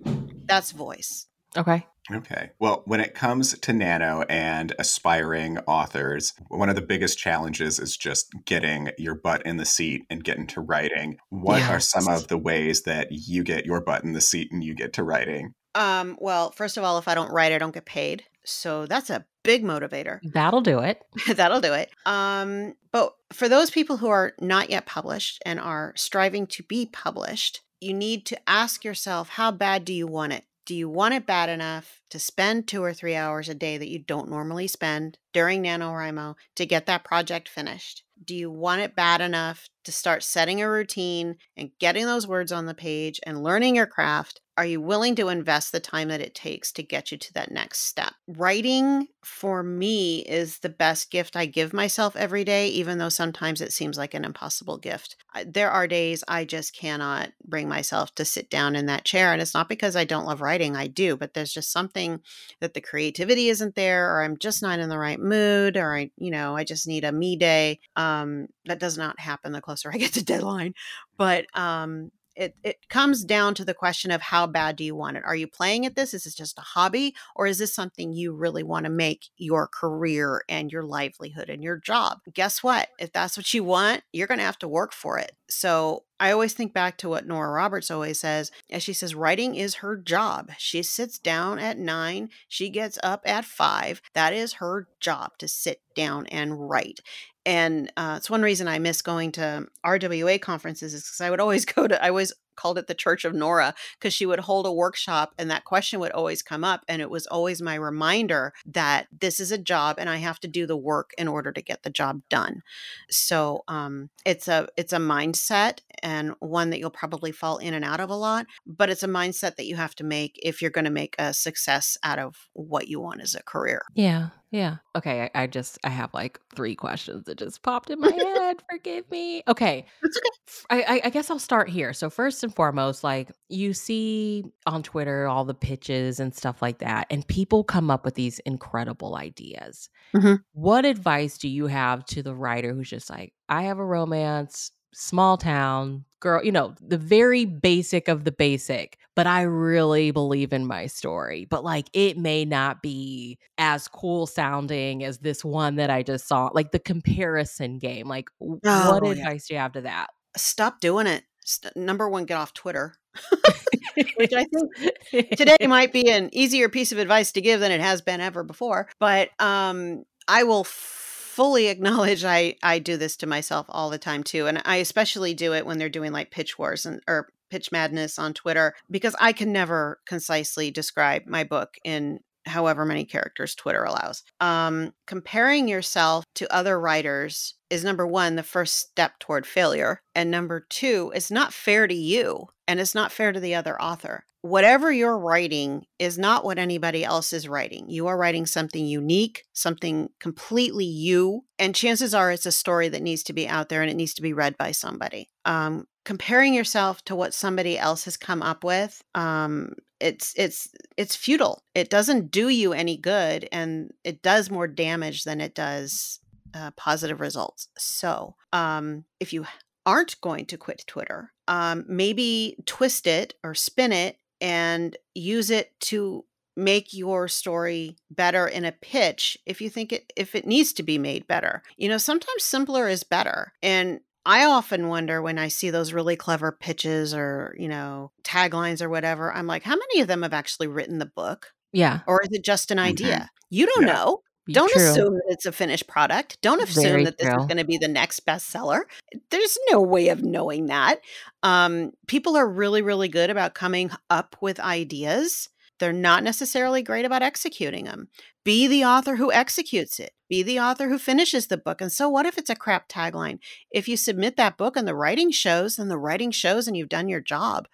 That's voice. Okay. Okay. Well, when it comes to Nano and aspiring authors, one of the biggest challenges is just getting your butt in the seat and getting to writing. What yes. are some of the ways that you get your butt in the seat and you get to writing? Um, well, first of all, if I don't write, I don't get paid. So that's a big motivator. That'll do it. That'll do it. Um, but for those people who are not yet published and are striving to be published, you need to ask yourself, how bad do you want it? Do you want it bad enough to spend two or three hours a day that you don't normally spend during NaNoWriMo to get that project finished? Do you want it bad enough to start setting a routine and getting those words on the page and learning your craft are you willing to invest the time that it takes to get you to that next step? Writing for me is the best gift I give myself every day, even though sometimes it seems like an impossible gift. There are days I just cannot bring myself to sit down in that chair. And it's not because I don't love writing, I do, but there's just something that the creativity isn't there, or I'm just not in the right mood, or I, you know, I just need a me day. Um, that does not happen the closer I get to deadline. But um, it it comes down to the question of how bad do you want it? Are you playing at this? Is this just a hobby, or is this something you really want to make your career and your livelihood and your job? Guess what? If that's what you want, you're going to have to work for it. So I always think back to what Nora Roberts always says, as she says, writing is her job. She sits down at nine, she gets up at five. That is her job to sit down and write and uh, it's one reason I miss going to RWA conferences is because I would always go to I always called it the Church of Nora because she would hold a workshop and that question would always come up and it was always my reminder that this is a job and I have to do the work in order to get the job done. So um, it's a it's a mindset and one that you'll probably fall in and out of a lot, but it's a mindset that you have to make if you're going to make a success out of what you want as a career. Yeah. Yeah. Okay. I, I, just I have like three questions that just popped in my head. Forgive me. Okay. I, I guess I'll start here. So first and foremost, like you see on Twitter all the pitches and stuff like that, and people come up with these incredible ideas. Mm-hmm. What advice do you have to the writer who's just like, I have a romance, small town girl, you know, the very basic of the basic, but I really believe in my story. But like it may not be as cool sounding as this one that I just saw. Like the comparison game. Like oh, what yeah. advice do you have to that? Stop doing it. St- number one, get off Twitter. Which I think today might be an easier piece of advice to give than it has been ever before. But um I will fully acknowledge I I do this to myself all the time too, and I especially do it when they're doing like pitch wars and or pitch madness on Twitter because I can never concisely describe my book in however many characters Twitter allows. Um, comparing yourself to other writers is number one, the first step toward failure. And number two, it's not fair to you and it's not fair to the other author. Whatever you're writing is not what anybody else is writing. You are writing something unique, something completely you. And chances are it's a story that needs to be out there and it needs to be read by somebody. Um, comparing yourself to what somebody else has come up with um, it's it's it's futile. It doesn't do you any good and it does more damage than it does uh, positive results. So um, if you aren't going to quit twitter um, maybe twist it or spin it and use it to make your story better in a pitch if you think it if it needs to be made better. You know sometimes simpler is better and I often wonder when I see those really clever pitches or, you know, taglines or whatever, I'm like, how many of them have actually written the book? Yeah. Or is it just an idea? Mm-hmm. You don't yeah. know. Don't true. assume that it's a finished product. Don't assume Very that this true. is going to be the next bestseller. There's no way of knowing that. Um, people are really, really good about coming up with ideas. They're not necessarily great about executing them. Be the author who executes it. Be the author who finishes the book. And so, what if it's a crap tagline? If you submit that book and the writing shows, then the writing shows and you've done your job.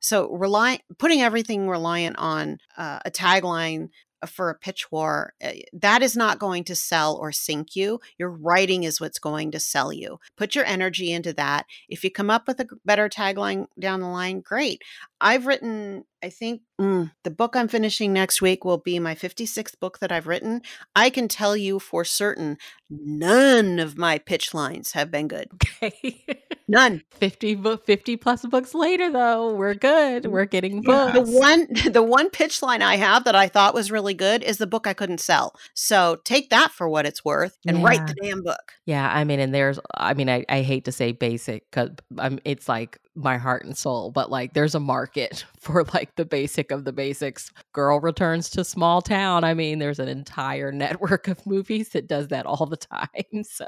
So, rely putting everything reliant on uh, a tagline for a pitch war, eh, that is not going to sell or sink you. Your writing is what's going to sell you. Put your energy into that. If you come up with a better tagline down the line, great. I've written, I think mm, the book I'm finishing next week will be my 56th book that I've written. I can tell you for certain, none of my pitch lines have been good. Okay. None. 50, book, 50 plus books later, though, we're good. We're getting Yeah. books. The one the one pitch line I have that I thought was really good is the book I couldn't sell. So take that for what it's worth and write the damn book. Yeah, I mean, and there's, I mean, I, I hate to say basic because I'm, it's like my heart and soul, but like there's a market for like the basic of the basics. Girl returns to small town. I mean, there's an entire network of movies that does that all the time. So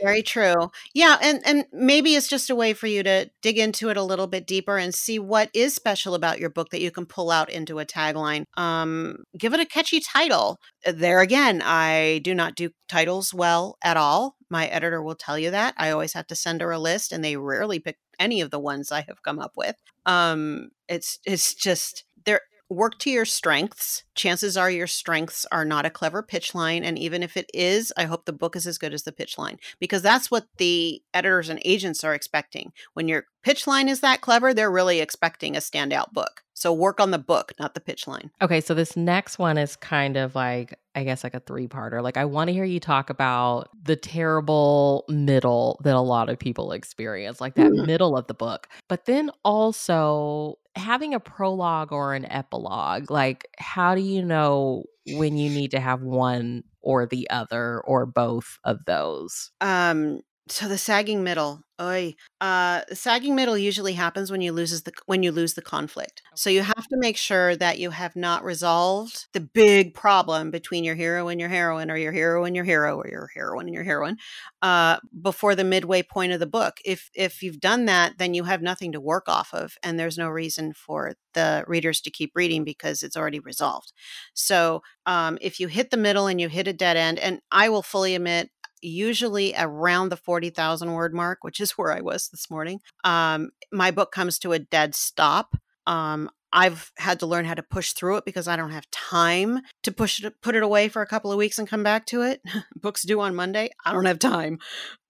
Very true. Yeah, and and maybe it's just a way for you to dig into it a little bit deeper and see what is special about your book that you can pull out into a tagline. Um, give it a catchy title. Uh, There again, I do not do titles well at all. My editor will tell you that. I always have to send her a list, and they rarely pick any of the ones I have come up with. Um, it's it's just they're work to your strengths. Chances are your strengths are not a clever pitch line. And even if it is, I hope the book is as good as the pitch line because that's what the editors and agents are expecting. When your pitch line is that clever, they're really expecting a standout book. So work on the book, not the pitch line. Okay, so this next one is kind of like, I guess, like a three parter. Like, I want to hear you talk about the terrible middle that a lot of people experience, like that Mm. middle of the book. But then also having a prologue or an epilogue. Like, how do you know when you need to have one or the other or both of those? Um, so the sagging middle, oy, uh, the sagging middle usually happens when you loses the when you lose the conflict. So you have to make sure that you have not resolved the big problem between your hero and your heroine, or your hero and your hero, or your heroine and your heroine, uh, before the midway point of the book. If if you've done that, then you have nothing to work off of, and there's no reason for the readers to keep reading because it's already resolved. So um, if you hit the middle and you hit a dead end, and I will fully admit usually around the 40,000 word mark, which is where I was this morning, um, my book comes to a dead stop. Um, I've had to learn how to push through it because I don't have time to push it, put it away for a couple of weeks and come back to it. Books due on Monday. I don't have time.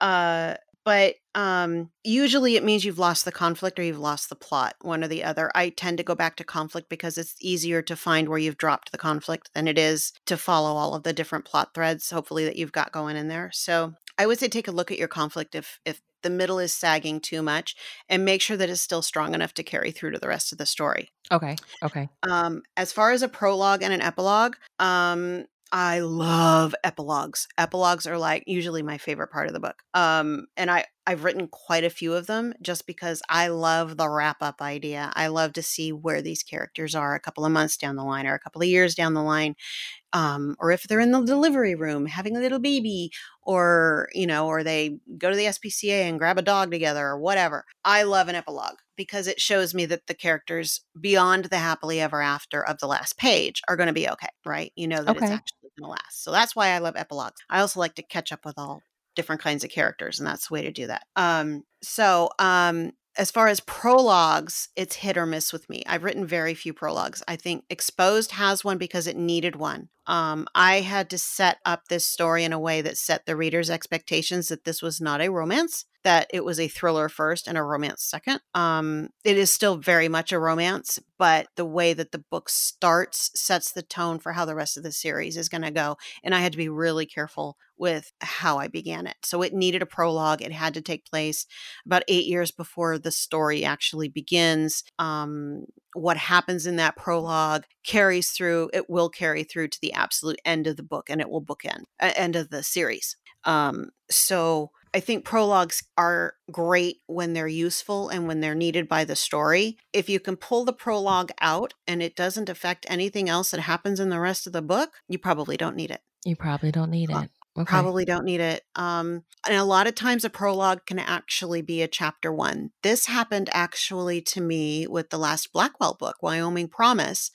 Uh, but um, usually it means you've lost the conflict or you've lost the plot, one or the other. I tend to go back to conflict because it's easier to find where you've dropped the conflict than it is to follow all of the different plot threads, hopefully, that you've got going in there. So I would say take a look at your conflict if if the middle is sagging too much and make sure that it's still strong enough to carry through to the rest of the story. Okay, okay. Um, as far as a prologue and an epilogue, um, I love epilogues. Epilogues are like usually my favorite part of the book. Um, and I I've written quite a few of them just because I love the wrap up idea. I love to see where these characters are a couple of months down the line or a couple of years down the line. Um, or if they're in the delivery room having a little baby, or you know, or they go to the SPCA and grab a dog together, or whatever. I love an epilogue because it shows me that the characters beyond the happily ever after of the last page are going to be okay, right? You know that it's actually going to last. So that's why I love epilogues. I also like to catch up with all different kinds of characters, and that's the way to do that. Um, so um, as far as prologues, it's hit or miss with me. I've written very few prologues. I think Exposed has one because it needed one. Um, I had to set up this story in a way that set the reader's expectations that this was not a romance, that it was a thriller first and a romance second. Um, it is still very much a romance, but the way that the book starts sets the tone for how the rest of the series is going to go. And I had to be really careful with how I began it. So it needed a prologue. It had to take place about eight years before the story actually begins. Um, what happens in that prologue carries through, it will carry through to the absolute end of the book and it will bookend, uh, end of the series. Um, so I think prologues are great when they're useful and when they're needed by the story. If you can pull the prologue out and it doesn't affect anything else that happens in the rest of the book, you probably don't need it. You probably don't need it. Okay. Probably don't need it. Um, and a lot of times a prologue can actually be a chapter one. This happened actually to me with the last Blackwell book, Wyoming Promise.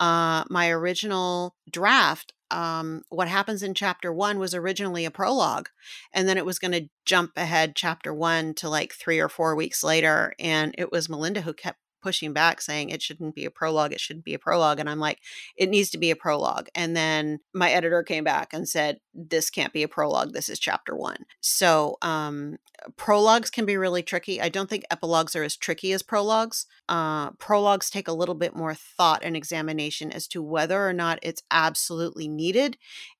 Uh, my original draft, um, what happens in chapter one was originally a prologue, and then it was going to jump ahead chapter one to like three or four weeks later. And it was Melinda who kept pushing back saying it shouldn't be a prologue it shouldn't be a prologue and i'm like it needs to be a prologue and then my editor came back and said this can't be a prologue this is chapter one so um prologues can be really tricky i don't think epilogues are as tricky as prologues uh prologues take a little bit more thought and examination as to whether or not it's absolutely needed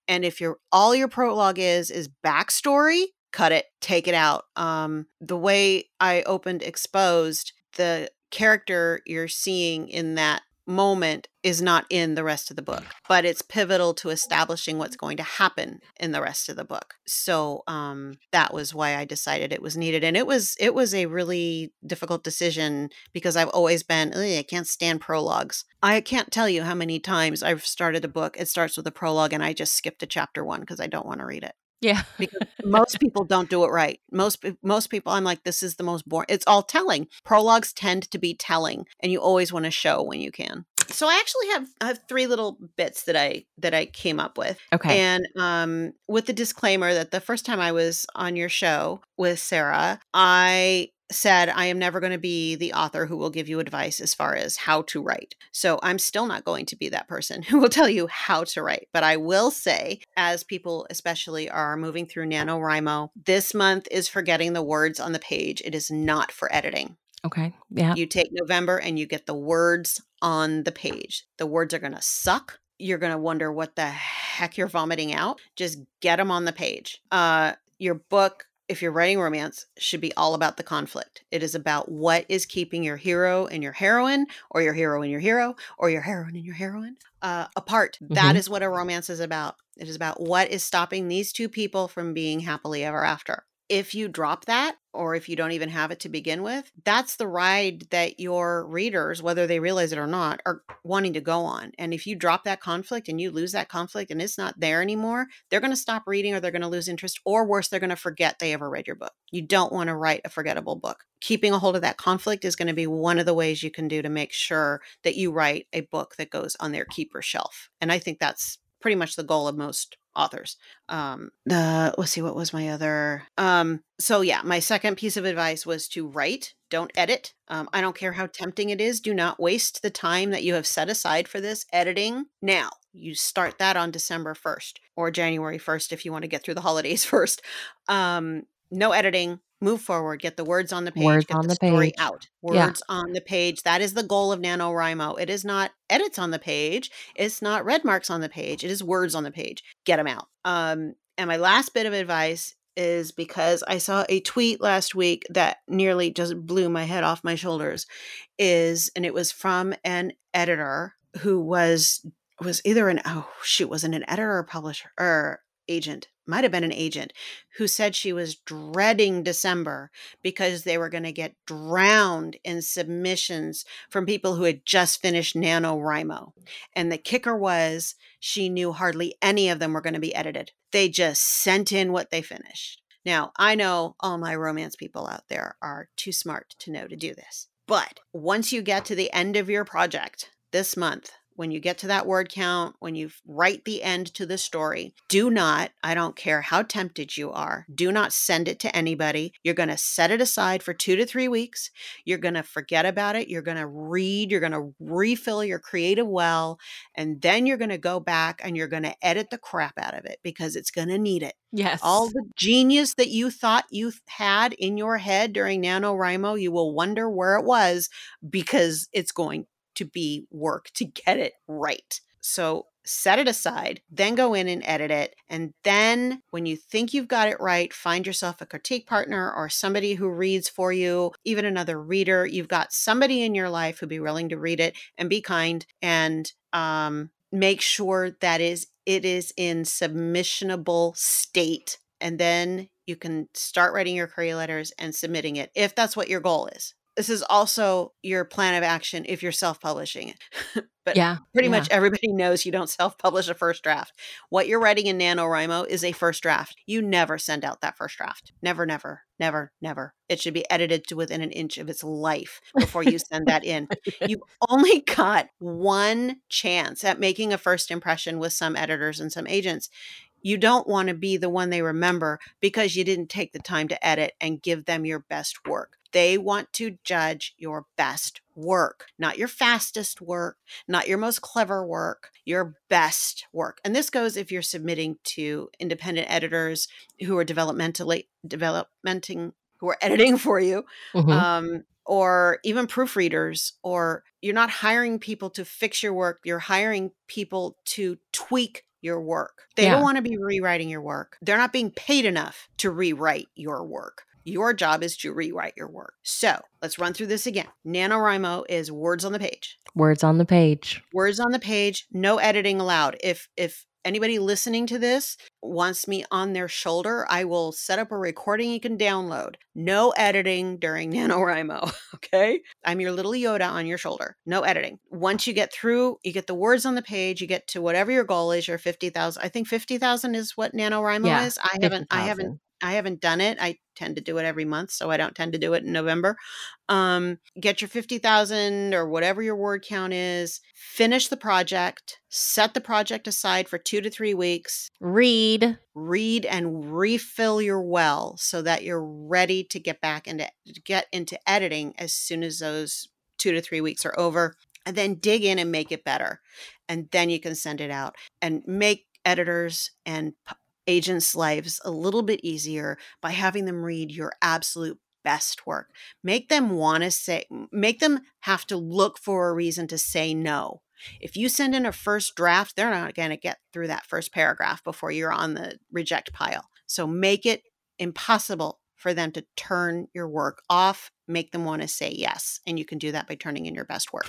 and if your all your prologue is is backstory cut it, take it out. Um, the way I opened Exposed, the character you're seeing in that moment is not in the rest of the book but it's pivotal to establishing what's going to happen in the rest of the book. So um that was why i decided it was needed and it was it was a really difficult decision because i've always been i can't stand prologues. I can't tell you how many times i've started a book it starts with a prologue and i just skipped to chapter one because i don't want to read it Yeah. because most people don't do it right. Most most people, I'm like, this is the most boring. It's all telling. Prologues tend to be telling, and you always want to show when you can. So I actually have I have three little bits that I that I came up with, Okay. and um, with the disclaimer that the first time I was on your show with Sarah, I said I am never going to be the author who will give you advice as far as how to write. So I'm still not going to be that person who will tell you how to write. But I will say, as people especially are moving through NaNoWriMo, this month is for getting the words on the page. It is not for editing. Okay. Yeah. You take November and you get the words on the page. The words are going to suck. You're going to wonder what the heck you're vomiting out. Just get them on the page. Uh, your book, if you're writing romance, should be all about the conflict. It is about what is keeping your hero and your heroine, or your hero and your hero, or your heroine and your heroine uh, apart. That Mhm. is what a romance is about. It is about what is stopping these two people from being happily ever after. If you drop that, or if you don't even have it to begin with, that's the ride that your readers, whether they realize it or not, are wanting to go on. And if you drop that conflict and you lose that conflict and it's not there anymore, they're going to stop reading or they're going to lose interest, or worse, they're going to forget they ever read your book. You don't want to write a forgettable book. Keeping a hold of that conflict is going to be one of the ways you can do to make sure that you write a book that goes on their keeper shelf. And I think that's pretty much the goal of most authors. Um, uh, let's see, what was my other? Um, so yeah, my second piece of advice was to write, don't edit. Um, I don't care how tempting it is. Do not waste the time that you have set aside for this editing now. You start that on December 1st or January 1st if you want to get through the holidays first. Um, no editing. Move forward. Get the words on the page. Words get on the, the story page. out. Yeah. Words on the page. That is the goal of NaNoWriMo. It is not edits on the page. It's not red marks on the page. It is words on the page. Get them out. Um, and my last bit of advice is because I saw a tweet last week that nearly just blew my head off my shoulders. Is and it was from an editor who was was either an oh shoot was it an editor or publisher or agent might have been an agent who said she was dreading December because they were going to get drowned in submissions from people who had just finished NaNoWriMo. And the kicker was she knew hardly any of them were going to be edited. They just sent in what they finished. Now, I know all my romance people out there are too smart to know to do this. But once you get to the end of your project this month, when you get to that word count, when you write the end to the story, do not, I don't care how tempted you are, do not send it to anybody. You're going to set it aside for two to three weeks. You're going to forget about it. You're going to read. You're going to refill your creative well. And then you're going to go back and you're going to edit the crap out of it because it's going to need it. Yes. All the genius that you thought you had in your head during NaNoWriMo, you will wonder where it was because it's going to be work to get it right. So set it aside, then go in and edit it. And then when you think you've got it right, find yourself a critique partner or somebody who reads for you, even another reader. You've got somebody in your life who'd be willing to read it and be kind and um, make sure that is it is in submissionable state. And then you can start writing your query letters and submitting it if that's what your goal is. This is also your plan of action if you're self publishing it. but yeah. pretty yeah. much everybody knows you don't self publish a first draft. What you're writing in NaNoWriMo is a first draft. You never send out that first draft. Never, never, never, never. It should be edited to within an inch of its life before you send that in. You've only got one chance at making a first impression with some editors and some agents. You don't want to be the one they remember because you didn't take the time to edit and give them your best work. They want to judge your best work, not your fastest work, not your most clever work, your best work. And this goes if you're submitting to independent editors who are developmentally developmenting who are editing for you. Mhm. Um, or even proofreaders, or you're not hiring people to fix your work, you're hiring people to tweak your work. They Yeah. don't want to be rewriting your work. They're not being paid enough to rewrite your work. Your job is to rewrite your work. So let's run through this again. NaNoWriMo is words on the page. Words on the page. Words on the page, no editing allowed. If if anybody listening to this wants me on their shoulder, I will set up a recording you can download. No editing during NaNoWriMo, okay? I'm your little Yoda on your shoulder. No editing. Once you get through, you get the words on the page, you get to whatever your goal is, your 50,000. I think 50,000 is what NaNoWriMo Yeah, is. I haven't I haven't I haven't done it. I tend to do it every month, so I don't tend to do it in November. Um, get your 50,000 or whatever your word count is, finish the project, set the project aside for two to three weeks, Read. read and refill your well so that you're ready to get back into get into editing as soon as those two to three weeks are over and then dig in and make it better and then you can send it out and make editors and agents lives a little bit easier by having them read your absolute best work make them want to say make them have to look for a reason to say no if you send in a first draft, they're not going to get through that first paragraph before you're on the reject pile. So make it impossible for them to turn your work off, make them want to say yes. And you can do that by turning in your best work.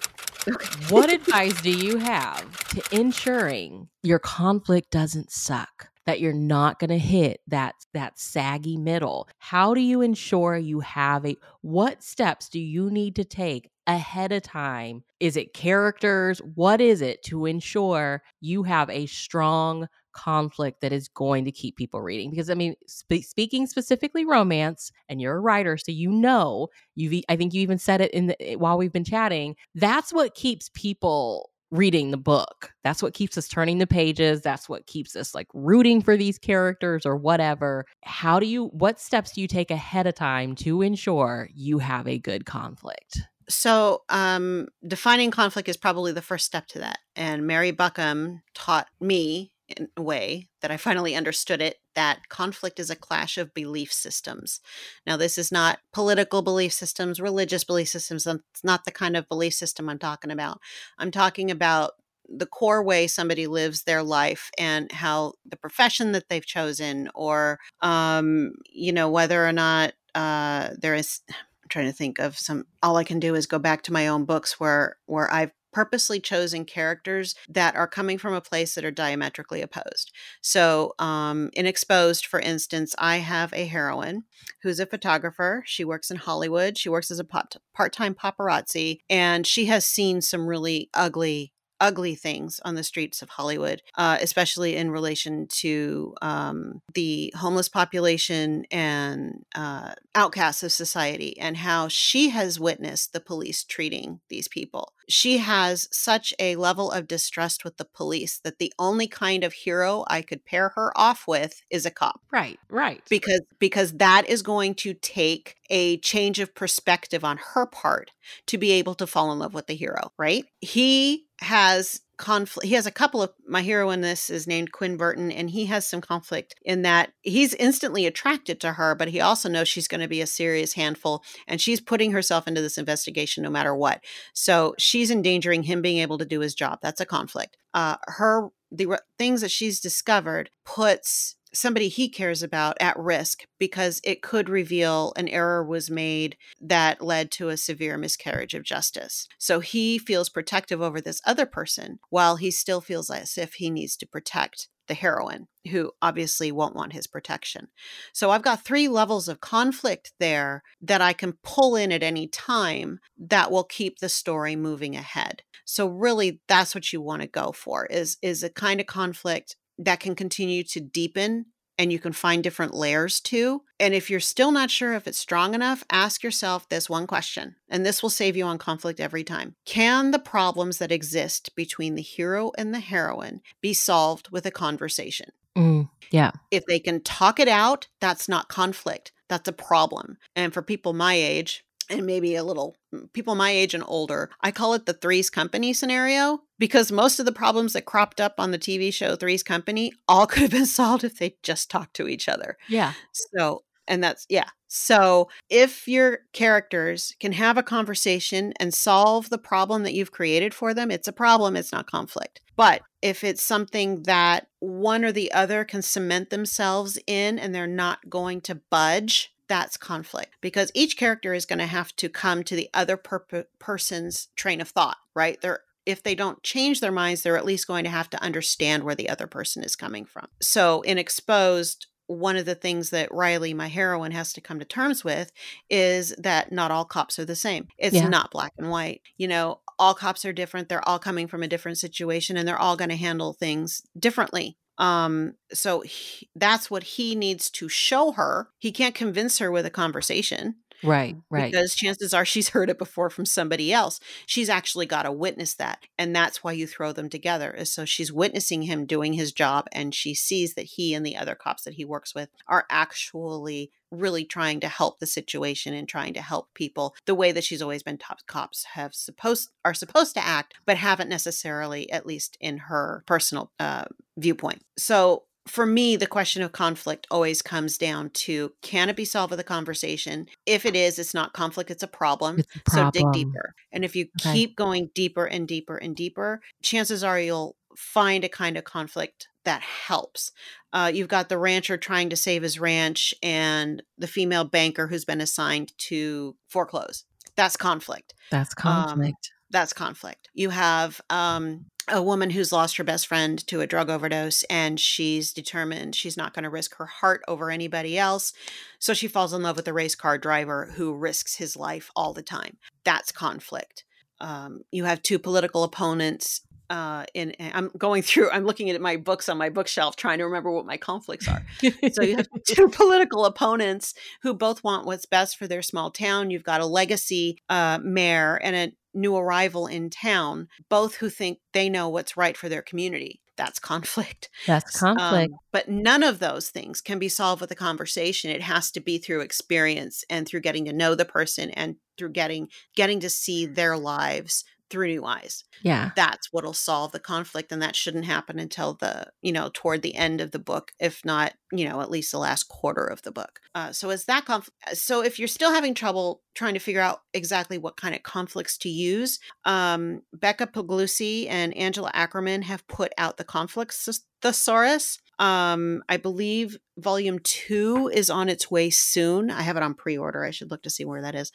What advice do you have to ensuring your conflict doesn't suck? That you're not going to hit that that saggy middle. How do you ensure you have a what steps do you need to take ahead of time? Is it characters? What is it to ensure you have a strong conflict that is going to keep people reading? Because I mean, spe- speaking specifically romance, and you're a writer, so you know you've. i think you even said it in the eh, while we've been chatting. That's what keeps people reading the book. That's what keeps us turning the pages. That's what keeps us like rooting for these characters or whatever. How do you, what steps do you take ahead of time to ensure you have a good conflict? So, um, defining conflict is probably the first step to that. And Mary Buckham taught me a way that I finally understood it that conflict is a clash of belief systems. Now, this is not political belief systems, religious belief systems. It's not the kind of belief system I'm talking about. I'm talking about the core way somebody lives their life and how the profession that they've chosen, or, um, you know, whether or not uh, there is I'm trying to think of some all I can do is go back to my own books where where I've purposely chosen characters that are coming from a place that are diametrically opposed. So, um, in Exposed, for instance, I have a heroine who's a photographer. She works in Hollywood. She works as a part time paparazzi, and she has seen some really ugly ugly things on the streets of Hollywood, uh, especially in relation to um, the homeless population and uh, outcasts of society, and how she has witnessed the police treating these people. She has such a level of distrust with the police that the only kind of hero I could pair her off with is a cop Right, right. because because that is going to take a change of perspective on her part to be able to fall in love with the hero right he has conflict he has a couple of my hero in this is named quinn burton and he has some conflict in that he's instantly attracted to her but he also knows she's going to be a serious handful and she's putting herself into this investigation no matter what. So she's endangering him being able to do his job. That's a conflict. Uh her the re- things that she's discovered puts somebody he cares about at risk because it could reveal an error was made that led to a severe miscarriage of justice. So he feels protective over this other person while he still feels as if he needs to protect the heroine who obviously won't want his protection. So I've got three levels of conflict there that I can pull in at any time that will keep the story moving ahead. So really that's what you want to go for is is a kind of conflict that can continue to deepen and you can find different layers to. And if you're still not sure if it's strong enough, ask yourself this one question, and this will save you on conflict every time. Can the problems that exist between the hero and the heroine be solved with a conversation? Mm, yeah. If they can talk it out, that's not conflict. That's a problem. And for people my age, and maybe a little mm, people my age and older, I call it the Three's Company scenario because most of the problems that cropped up on the TV show Three's Company all could have been solved if they just talked to each other. Yeah. So, And that's, yeah. So if your characters can have a conversation and solve the problem that you've created for them, it's a problem, it's not conflict. But if it's something that one or the other can cement themselves in and they're not going to budge, that's conflict because each character is going to have to come to the other per- person's train of thought, right? They're if they don't change their minds, they're at least going to have to understand where the other person is coming from. So, in Exposed, one of the things that Riley, my heroine, has to come to terms with is that not all cops are the same. It's yeah. not black and white. You know, all cops are different. They're all coming from a different situation and they're all going to handle things differently. Um, so he, that's what he needs to show her. He can't convince her with a conversation. Right, right. Because chances are she's heard it before from somebody else. She's actually got to witness that. And that's why you throw them together, is so she's witnessing him doing his job and she sees that he and the other cops that he works with are actually really trying to help the situation and trying to help people the way that she's always been top cops have supposed are supposed to act but haven't necessarily at least in her personal uh, viewpoint so for me, the question of conflict always comes down to can it be solved with a conversation? If it is, it's not conflict, it's a problem. It's a problem. So dig deeper. And if you okay. keep going deeper and deeper and deeper, chances are you'll find a kind of conflict that helps. Uh, you've got the rancher trying to save his ranch and the female banker who's been assigned to foreclose. That's conflict. That's um, conflict. Um, that's conflict. You have um, a woman who's lost her best friend to a drug overdose and she's determined she's not going to risk her heart over anybody else. So she falls in love with a race car driver who risks his life all the time. That's conflict. Um, you have two political opponents. Uh, in I'm going through. I'm looking at my books on my bookshelf, trying to remember what my conflicts are. so you have two political opponents who both want what's best for their small town. You've got a legacy uh, mayor and a new arrival in town, both who think they know what's right for their community. That's conflict. That's conflict. Um, but none of those things can be solved with a conversation. It has to be through experience and through getting to know the person and through getting getting to see their lives through new eyes. Yeah. That's what'll solve the conflict. And that shouldn't happen until the, you know, toward the end of the book, if not, you know, at least the last quarter of the book. Uh, so is that conf- uh, so if you're still having trouble trying to figure out exactly what kind of conflicts to use, um, Becca Puglisi and Angela Ackerman have put out the conflicts thesaurus. Um, I believe volume two is on its way soon. I have it on pre order. I should look to see where that is.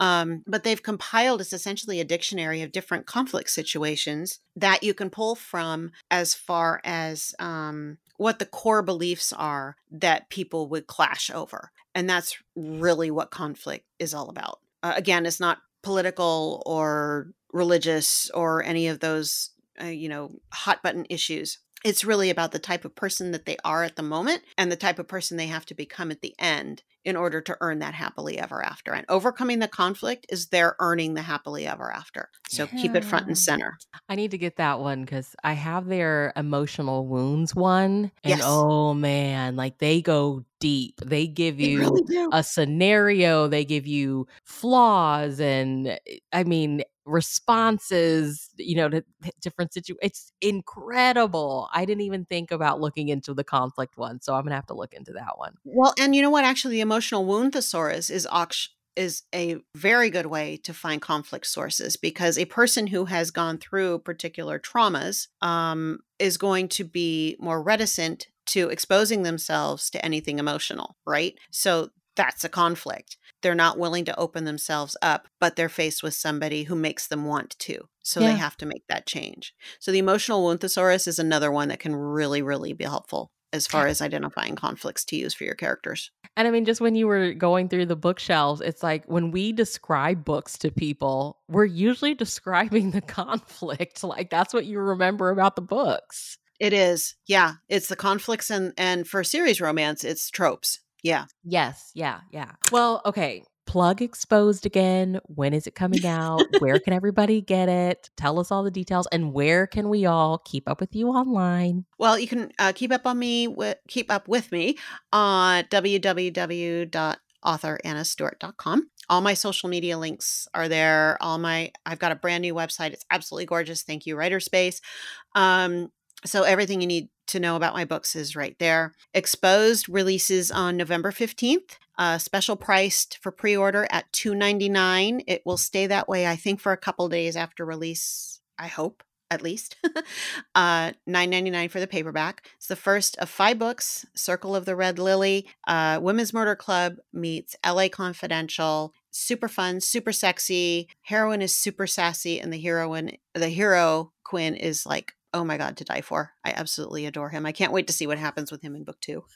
Um, but they've compiled, it's essentially a dictionary of different conflict situations that you can pull from as far as um, what the core beliefs are that people would clash over. And that's really what conflict is all about. Uh, again, it's not political or religious or any of those, uh, you know, hot button issues it's really about the type of person that they are at the moment and the type of person they have to become at the end in order to earn that happily ever after. And overcoming the conflict is their earning the happily ever after. So yeah. keep it front and center. I need to get that one because I have their emotional wounds one. And yes. oh man, like they go deep. They give you really a scenario, they give you flaws. And eh, I mean, responses you know to different situations it's incredible i didn't even think about looking into the conflict one so i'm gonna have to look into that one well and you know what actually the emotional wound thesaurus is is a very good way to find conflict sources because a person who has gone through particular traumas um, is going to be more reticent to exposing themselves to anything emotional, right? So that's a conflict. They're not willing to open themselves up, but they're faced with somebody who makes them want to. So yeah. they have to make that change. So the emotional wound thesaurus is another one that can really, really be helpful as far as identifying conflicts to use for your characters. And I mean, just when you were going through the bookshelves, it's like when we describe books to people, we're usually describing the conflict. Like that's what you remember about the books. It is. Yeah. It's the conflicts and and for series romance, it's tropes. Yeah. Yes. Yeah. Yeah. Well, okay. Plug exposed again. When is it coming out? where can everybody get it? Tell us all the details. And where can we all keep up with you online? Well, you can uh, keep up on me, with, keep up with me on www.authorannastewart.com. All my social media links are there. All my, I've got a brand new website. It's absolutely gorgeous. Thank you, Writerspace. Um, so everything you need to know about my books is right there. Exposed releases on November 15th. Uh, special priced for pre-order at $2.99. It will stay that way, I think, for a couple days after release. I hope at least. uh, $9.99 for the paperback. It's the first of five books Circle of the Red Lily, uh, Women's Murder Club meets LA Confidential. Super fun, super sexy. Heroine is super sassy, and the heroine, the hero Quinn, is like oh my god to die for. I absolutely adore him. I can't wait to see what happens with him in book two.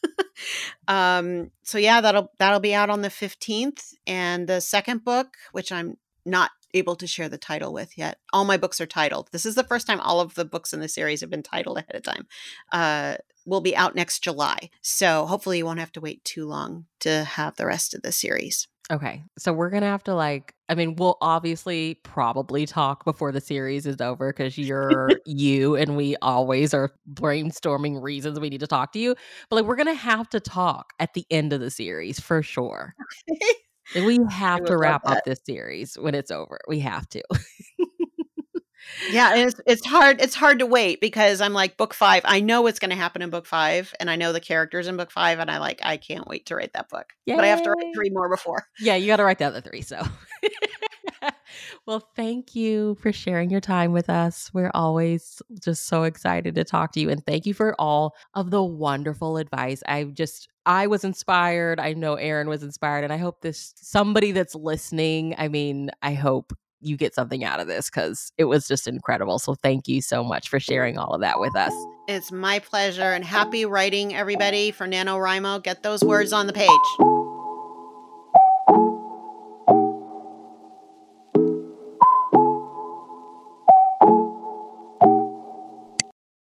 Um so yeah that'll that'll be out on the 15th and the second book which i'm not able to share the title with yet all my books are titled. This is the first time all of the books in the series have been titled ahead of time. Uh will be out next july so hopefully you won't have to wait too long to have the rest of the series Okay. So we're going to have to like I mean, we'll obviously probably talk before the series is over cuz you're you and we always are brainstorming reasons we need to talk to you. But like we're going to have to talk at the end of the series for sure. we have to wrap up this series when it's over. We have to. Yeah it's, it's hard it's hard to wait because i'm like book five i know what's going to happen in book five and i know the characters in book five and i like i can't wait to write that book Yay. but i have to write three more before yeah you got to write the other three so well thank you for sharing your time with us we're always just so excited to talk to you and thank you for all of the wonderful advice i just I was inspired. I know Erin was inspired. And I hope this somebody that's listening, I mean, I hope you get something out of this because it was just incredible. So thank you so much for sharing all of that with us. It's my pleasure and happy writing, everybody, for NaNoWriMo. Get those words on the page.